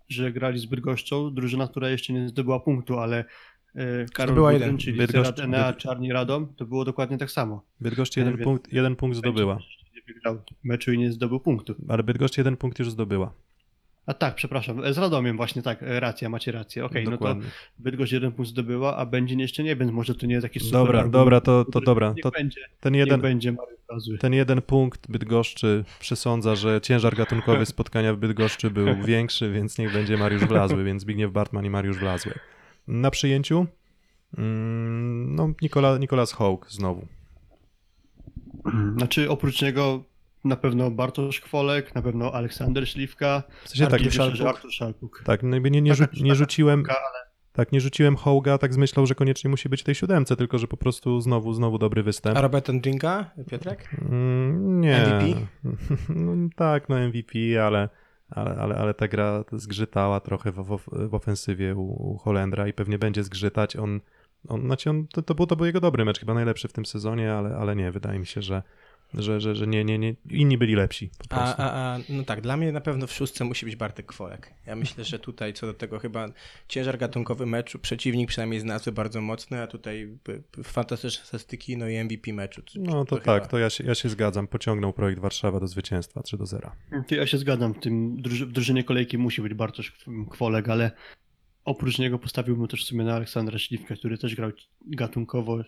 że grali z Bydgoszczą, drużyna, która jeszcze nie zdobyła punktu, ale Karol Zdobyła Budryn, jeden. czyli Bydgoszcz- Bydgoszcz, Enea, Czarni Radom, to było dokładnie tak samo. Bydgoszcz jeden, wiem. punkt, jeden punkt zdobyła, Nie wygrał meczu i nie zdobył punktu. ale Bydgoszcz jeden punkt już zdobyła. A tak, przepraszam, z Radomiem właśnie tak, racja, macie rację. Okej, no to Dokładnie. Bydgoszcz jeden punkt zdobyła, a Będzin jeszcze nie, więc może to nie jest jakiś super Dobra, argument, dobra, to, to dobra. Nie To będzie, ten nie jeden, będzie Mariusz Wlazły. ten jeden punkt Bydgoszczy przesądza, że ciężar gatunkowy spotkania w Bydgoszczy był większy, więc niech będzie Mariusz Wlazły, więc Zbigniew Bartman i Mariusz Wlazły. Na przyjęciu mm, no Nikola, Nikolas Hołk znowu. Znaczy oprócz niego na pewno Bartosz Kwolek, na pewno Aleksander Śliwka, W sensie tak, Szalpuk. Artur Szalpuk. tak no nie, nie, rzu, Taka- nie taka rzuciłem ale tak, nie rzuciłem Hołga tak z myślą, że koniecznie musi być w tej siódemce, tylko że po prostu znowu, znowu dobry występ. A Robert Piotrek? Mm, nie. MVP? No, tak, no MVP, ale, ale, ale, ale ta gra zgrzytała trochę w, w, w ofensywie u, u Holendra i pewnie będzie zgrzytać. On, on, znaczy on, to, to, był, to był jego dobry mecz, chyba najlepszy w tym sezonie, ale, ale nie, wydaje mi się, że, że, że, że nie, nie, nie, inni byli lepsi po A, a, a, no tak, dla mnie na pewno w szóstce musi być Bartek Kwolek. Ja myślę, że tutaj co do tego chyba ciężar gatunkowy meczu, przeciwnik przynajmniej z nazwy bardzo mocny, a tutaj fantastyczne statystyki, no i MVP meczu. No to, chyba- tak, to ja się, ja się zgadzam. Pociągnął projekt Warszawa do zwycięstwa 3 do 0. Ty, ja się zgadzam, w tym druży- w drużynie kolejki musi być Bartosz Kwolek, ale oprócz niego postawiłbym też w sumie na Aleksandra Śliwkę, który też grał gatunkowo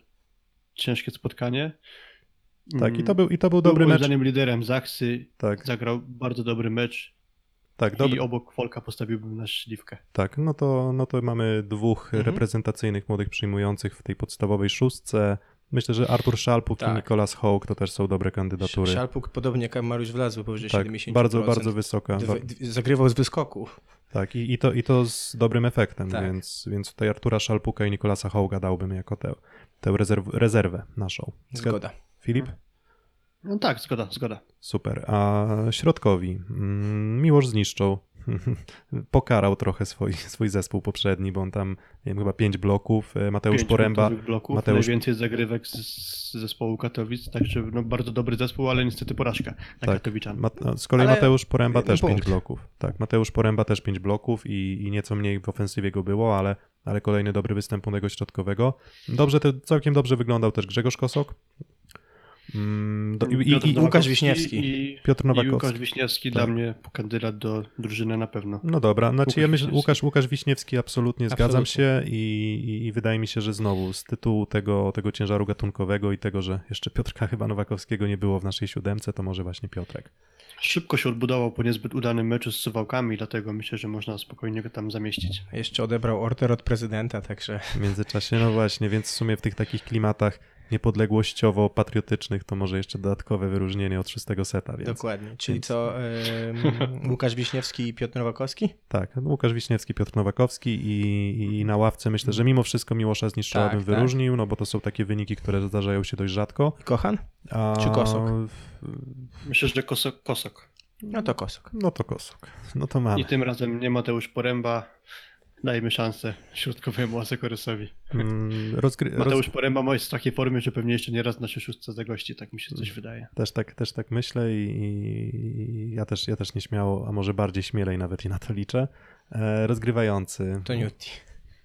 ciężkie spotkanie. Tak, i Mm, to był, i to był był dobry mecz. zdaniem liderem Zaksy, Tak, zagrał bardzo dobry mecz tak, dobry, i obok Kwolka postawiłbym na Śliwkę. Tak, no to, no to mamy dwóch Mhm. reprezentacyjnych młodych przyjmujących w tej podstawowej szóstce. Myślę, że Artur Szalpuk i Tak. Nikolas Hołk to też są dobre kandydatury. Szalpuk podobnie jak Mariusz Wlazły, powyżej tak, 70%. bardzo, bardzo wysoka. Zagrywał z wyskoku. Tak, i, i, to, i to z dobrym efektem, Tak. więc, więc tutaj Artura Szalpuka i Nikolasa Hołga dałbym jako tę, tę rezerw, rezerwę naszą. Zgad- Zgoda. Filip? No tak, zgoda, zgoda. Super. A środkowi? Mm, Miłosz zniszczą. Pokarał trochę swój, swój zespół poprzedni, bo on tam, nie wiem, chyba pięć bloków. E, Mateusz Pięć Poręba. bloków, Mateusz- najwięcej zagrywek z, z zespołu Katowic, także no, bardzo dobry zespół, ale niestety porażka na Tak. Katowiczan. Ma, a z kolei Ale Mateusz Poręba też pięć punkt. bloków. Tak, Mateusz Poręba też pięć bloków i, i nieco mniej w ofensywie go było, ale, ale kolejny dobry występ młodego środkowego. Dobrze, to całkiem dobrze wyglądał też Grzegorz Kosok. Mm, do, i, i, Piotr i, Łukasz Nowakowski Wiśniewski. I, Piotr i Łukasz Nowakowski. Wiśniewski Tak. dla mnie kandydat do drużyny na pewno. No dobra, znaczy Łukasz ja myślę, Wiśniewski. Łukasz, Łukasz Wiśniewski absolutnie zgadzam Absolutnie. się i, i, i wydaje mi się, że znowu z tytułu tego, tego ciężaru gatunkowego i tego, że jeszcze Piotrka chyba Nowakowskiego nie było w naszej siódemce, to może właśnie Piotrek. Szybko się odbudował po niezbyt udanym meczu z Suwałkami, dlatego myślę, że można spokojnie go tam zamieścić. Jeszcze odebrał order od prezydenta, także W międzyczasie, no właśnie, więc w sumie w tych takich klimatach niepodległościowo-patriotycznych to może jeszcze dodatkowe wyróżnienie od szóstego seta, więc dokładnie. Czyli więc- co, Łukasz Wiśniewski i Piotr Nowakowski? tak, Łukasz Wiśniewski, Piotr Nowakowski i, i na ławce myślę, że mimo wszystko Miłosza Zniszczała Tak, bym tak. wyróżnił, no bo to są takie wyniki, które zdarzają się dość rzadko. Kochan? A... Czy Kosok? Myślę, że Kosok. Kosok. No to Kosok. No to Kosok. No to mamy. I tym razem nie Mateusz Poręba, dajmy szansę środkowemu Asekoresowi. Mm, rozgry... roz... Mateusz Poręba jest w takiej formie, że pewnie jeszcze nie raz w naszej szóstce zagości, tak mi się coś wydaje. Też tak, też tak myślę i, i ja, też, ja też nieśmiało, a może bardziej śmielej nawet i na to liczę. E, rozgrywający. To Newty.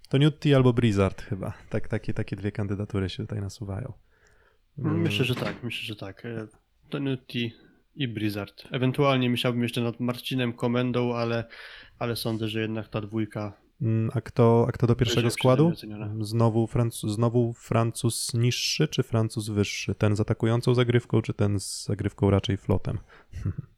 To Newty albo Blizzard chyba. Tak, takie, takie dwie kandydatury się tutaj nasuwają. Mm, Myślę, że tak, myślę, że tak. E, Tonuti i Blizzard. Ewentualnie myślałbym jeszcze nad Marcinem Komendą, ale, ale sądzę, że jednak ta dwójka Mm, A kto, a kto do pierwszego składu? Znowu, Francu, znowu Francuz niższy czy Francuz wyższy? Ten z atakującą zagrywką, czy ten z zagrywką raczej flotem?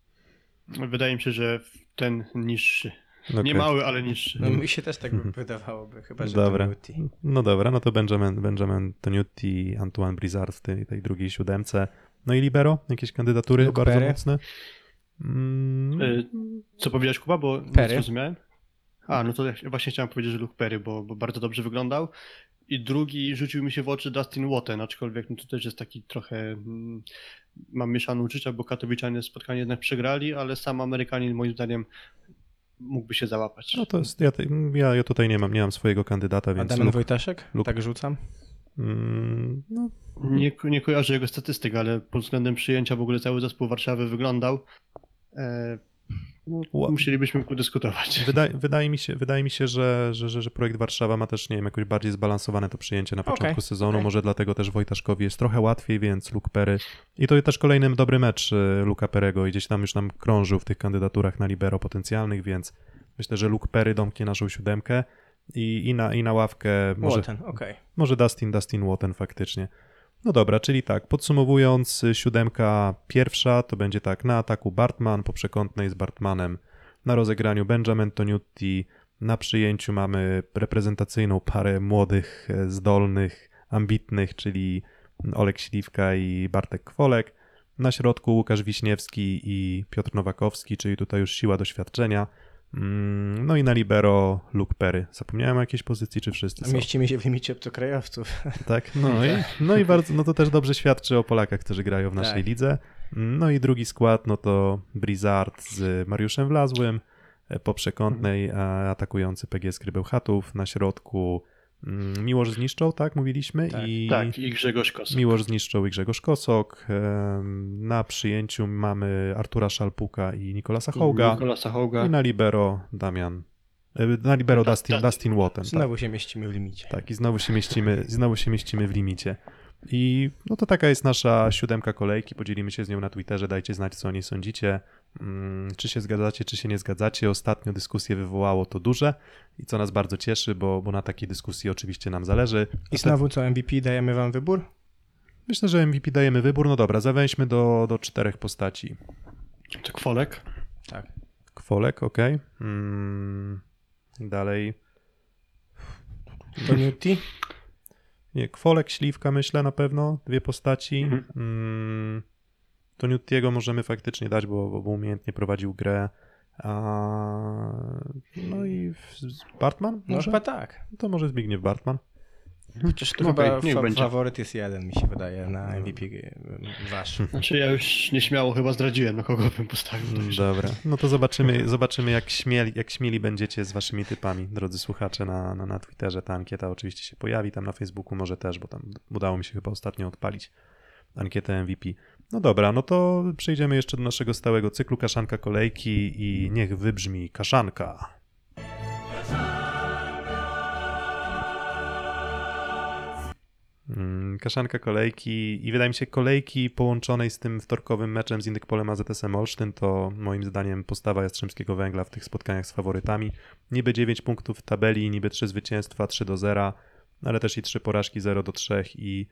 wydaje mi się, że ten niższy. Okej. Nie mały, ale niższy. No mi się też tak wydawałoby, chyba że Dobra. to Newty. No dobra, no to Benjamin, Benjamin Tonuti, Antoine Blizzard w tej, tej drugiej siódemce. No i Libero? Jakieś kandydatury Luke bardzo Perry. mocne? Mm, E, Co powiedziałeś, Kuba, bo nie Perry. zrozumiałem? A, no to ja właśnie chciałem powiedzieć, że Luke Perry, bo, bo bardzo dobrze wyglądał. I drugi rzucił mi się w oczy Dustin Watten, aczkolwiek no to też jest taki trochę... Mm, mam mieszane uczucia, bo Katowiczanie spotkanie jednak przegrali, ale sam Amerykanin moim zdaniem mógłby się załapać. No to jest, ja, ja, ja tutaj nie mam, nie mam swojego kandydata, A więc Damian Luke, Wojtaszek? Luke- Tak rzucam. mm, no, Nie, nie kojarzę jego statystyk, ale pod względem przyjęcia w ogóle cały zespół Warszawy wyglądał. E, no, musielibyśmy podyskutować. Wydaje, wydaje mi się, wydaje mi się że, że, że, że projekt Warszawa ma też, nie wiem, jakoś bardziej zbalansowane to przyjęcie na początku Okej, sezonu. okej. Może dlatego też Wojtaszkowi jest trochę łatwiej, więc Luke Perry. I to jest też kolejny dobry mecz e, Luka Perego i gdzieś tam już nam krążył w tych kandydaturach na libero potencjalnych, więc myślę, że Luke Perry domknie naszą siódemkę i, i, na, i na ławkę może, Może... okej. może Dustin, Dustin Watten faktycznie. No dobra, czyli tak, podsumowując, siódemka pierwsza to będzie tak, na ataku Bartman, po przekątnej z Bartmanem, na rozegraniu Benjamin Toniutti, na przyjęciu mamy reprezentacyjną parę młodych, e, zdolnych, ambitnych, czyli Olek Śliwka i Bartek Kwolek, na środku Łukasz Wiśniewski i Piotr Nowakowski, czyli tutaj już siła doświadczenia, no i na libero Luke Perry. Zapomniałem o jakiejś pozycji, czy wszyscy są? Mieścimy się w limicie obcokrajowców. Tak, no i, no i bardzo, no to też dobrze świadczy o Polakach, którzy grają w naszej Tak. lidze. No i drugi skład, no to Blizzard z Mariuszem Wlazłym, e, po przekątnej atakujący PGS Krybełchatów, na środku mm, Miłosz zniszczą, tak mówiliśmy? Tak, I Tak, i Grzegorz Kosek. Miłosz zniszczą i Grzegorz Kosok. Na przyjęciu mamy Artura Szalpuka i Nikolasa Hołga. Nikolasa Hołga. I na libero Damian. e, Na libero Da- Dustin, Dustin. Dustin Watten. Tak. Znowu się mieścimy w limicie. Tak, i znowu się mieścimy, znowu się mieścimy w limicie. I no to taka jest nasza siódemka kolejki. Podzielimy się z nią na Twitterze. Dajcie znać, co o niej sądzicie. Mm, Czy się zgadzacie, czy się nie zgadzacie. Ostatnio dyskusję wywołało to duże i co nas bardzo cieszy, bo, bo na takiej dyskusji oczywiście nam zależy. I znowu co, MVP dajemy wam wybór? Myślę, że MVP dajemy wybór. No dobra, zawęźmy do, do czterech postaci. To Kwolek. Tak. Kwolek, ok. Mm, dalej. To Newty? Nie, Kwolek, Śliwka myślę na pewno, dwie postaci. Mhm. Mm, to Newtiego możemy faktycznie dać, bo, bo umiejętnie prowadził grę. A, no i w- Bartman? No Może? chyba tak. To może Zbigniew Bartman. Chociaż to No chyba fa- będzie. faworyt jest jeden, mi się wydaje, na MVP y, wasz. Znaczy ja już nieśmiało chyba zdradziłem, na kogo bym postawił. Dobra, no to zobaczymy, zobaczymy jak, śmieli, jak śmieli będziecie z waszymi typami, drodzy słuchacze, na, na, na Twitterze. Ta ankieta oczywiście się pojawi, tam na Facebooku może też, bo tam udało mi się chyba ostatnio odpalić ankietę MVP. No dobra, no to przejdziemy jeszcze do naszego stałego cyklu Kaszanka Kolejki i niech wybrzmi Kaszanka. Mm, Kaszanka kolejki i wydaje mi się kolejki połączonej z tym wtorkowym meczem z Indykpolem AZS-em Olsztyn to moim zdaniem postawa Jastrzębskiego Węgla w tych spotkaniach z faworytami. Niby 9 punktów w tabeli, niby 3 zwycięstwa, 3 do 0, ale też i 3 porażki 0 do 3 i,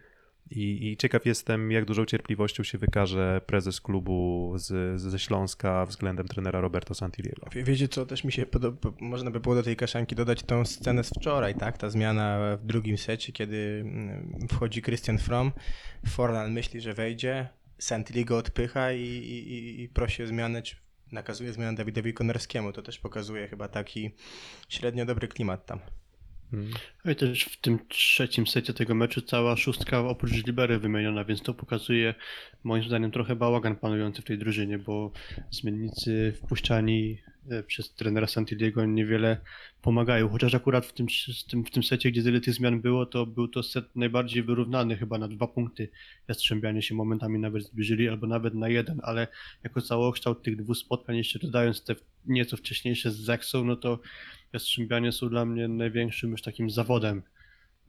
i, i ciekaw jestem jak dużą cierpliwością się wykaże prezes klubu z, ze Śląska względem trenera Roberto Santiliego. Wie- Wiecie co, też mi się podoba, można by było do tej kaszanki dodać tą scenę z wczoraj, tak? Ta zmiana w drugim secie, kiedy mm, wchodzi Christian From, Forlan myśli, że wejdzie, Santilli go odpycha i, i, i- prosi o zmianę, czy nakazuje zmianę Dawidowi Konarskiemu. To też pokazuje chyba taki średnio dobry klimat tam. Mm. No i też w tym trzecim secie tego meczu cała szóstka oprócz Libery wymieniona, więc to pokazuje moim zdaniem trochę bałagan panujący w tej drużynie, bo zmiennicy wpuszczani przez trenera Santilliego niewiele pomagają. Chociaż akurat w tym, w tym, secie, gdzie tyle tych zmian było, to był to set najbardziej wyrównany, chyba na dwa punkty. Jastrzębianie się momentami nawet zbliżyli, albo nawet na jeden, ale jako całokształt tych dwóch spotkań, jeszcze dodając te nieco wcześniejsze z Zaksą, no to Jastrzębianie są dla mnie największym już takim zawodem.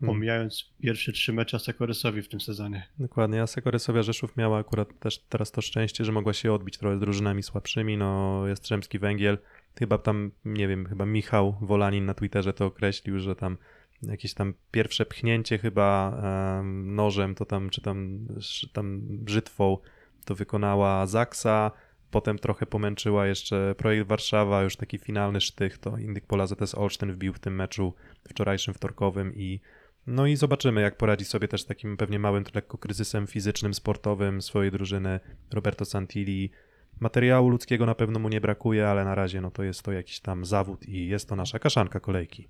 Pomijając pierwsze trzy mecze Sakoresowi w tym sezonie. Dokładnie, a Sekorysowia Rzeszów miała akurat też teraz to szczęście, że mogła się odbić trochę z drużynami słabszymi, no Jastrzębski Węgiel, chyba tam, nie wiem, chyba Michał Wolanin na Twitterze to określił, że tam jakieś tam pierwsze pchnięcie chyba em, nożem, to tam, czy tam, sz- tam brzytwą to wykonała Zaksa, potem trochę pomęczyła jeszcze Projekt Warszawa, już taki finalny sztych, to Indyk Pola ZS Olsztyn wbił w tym meczu wczorajszym wtorkowym i no i zobaczymy, jak poradzi sobie też takim pewnie małym lekko kryzysem fizycznym, sportowym swojej drużyny Roberto Santilli. Materiału ludzkiego na pewno mu nie brakuje, ale na razie no to jest to jakiś tam zawód i jest to nasza kaszanka kolejki.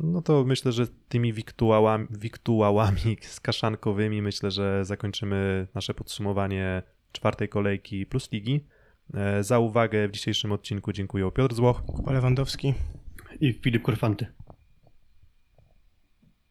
No to myślę, że tymi wiktuałami, wiktuałami skaszankowymi myślę, że zakończymy nasze podsumowanie czwartej kolejki Plus Ligi. E, Za uwagę w dzisiejszym odcinku dziękuję Piotr Złoch. Kuba Lewandowski. I Filip Korfanty.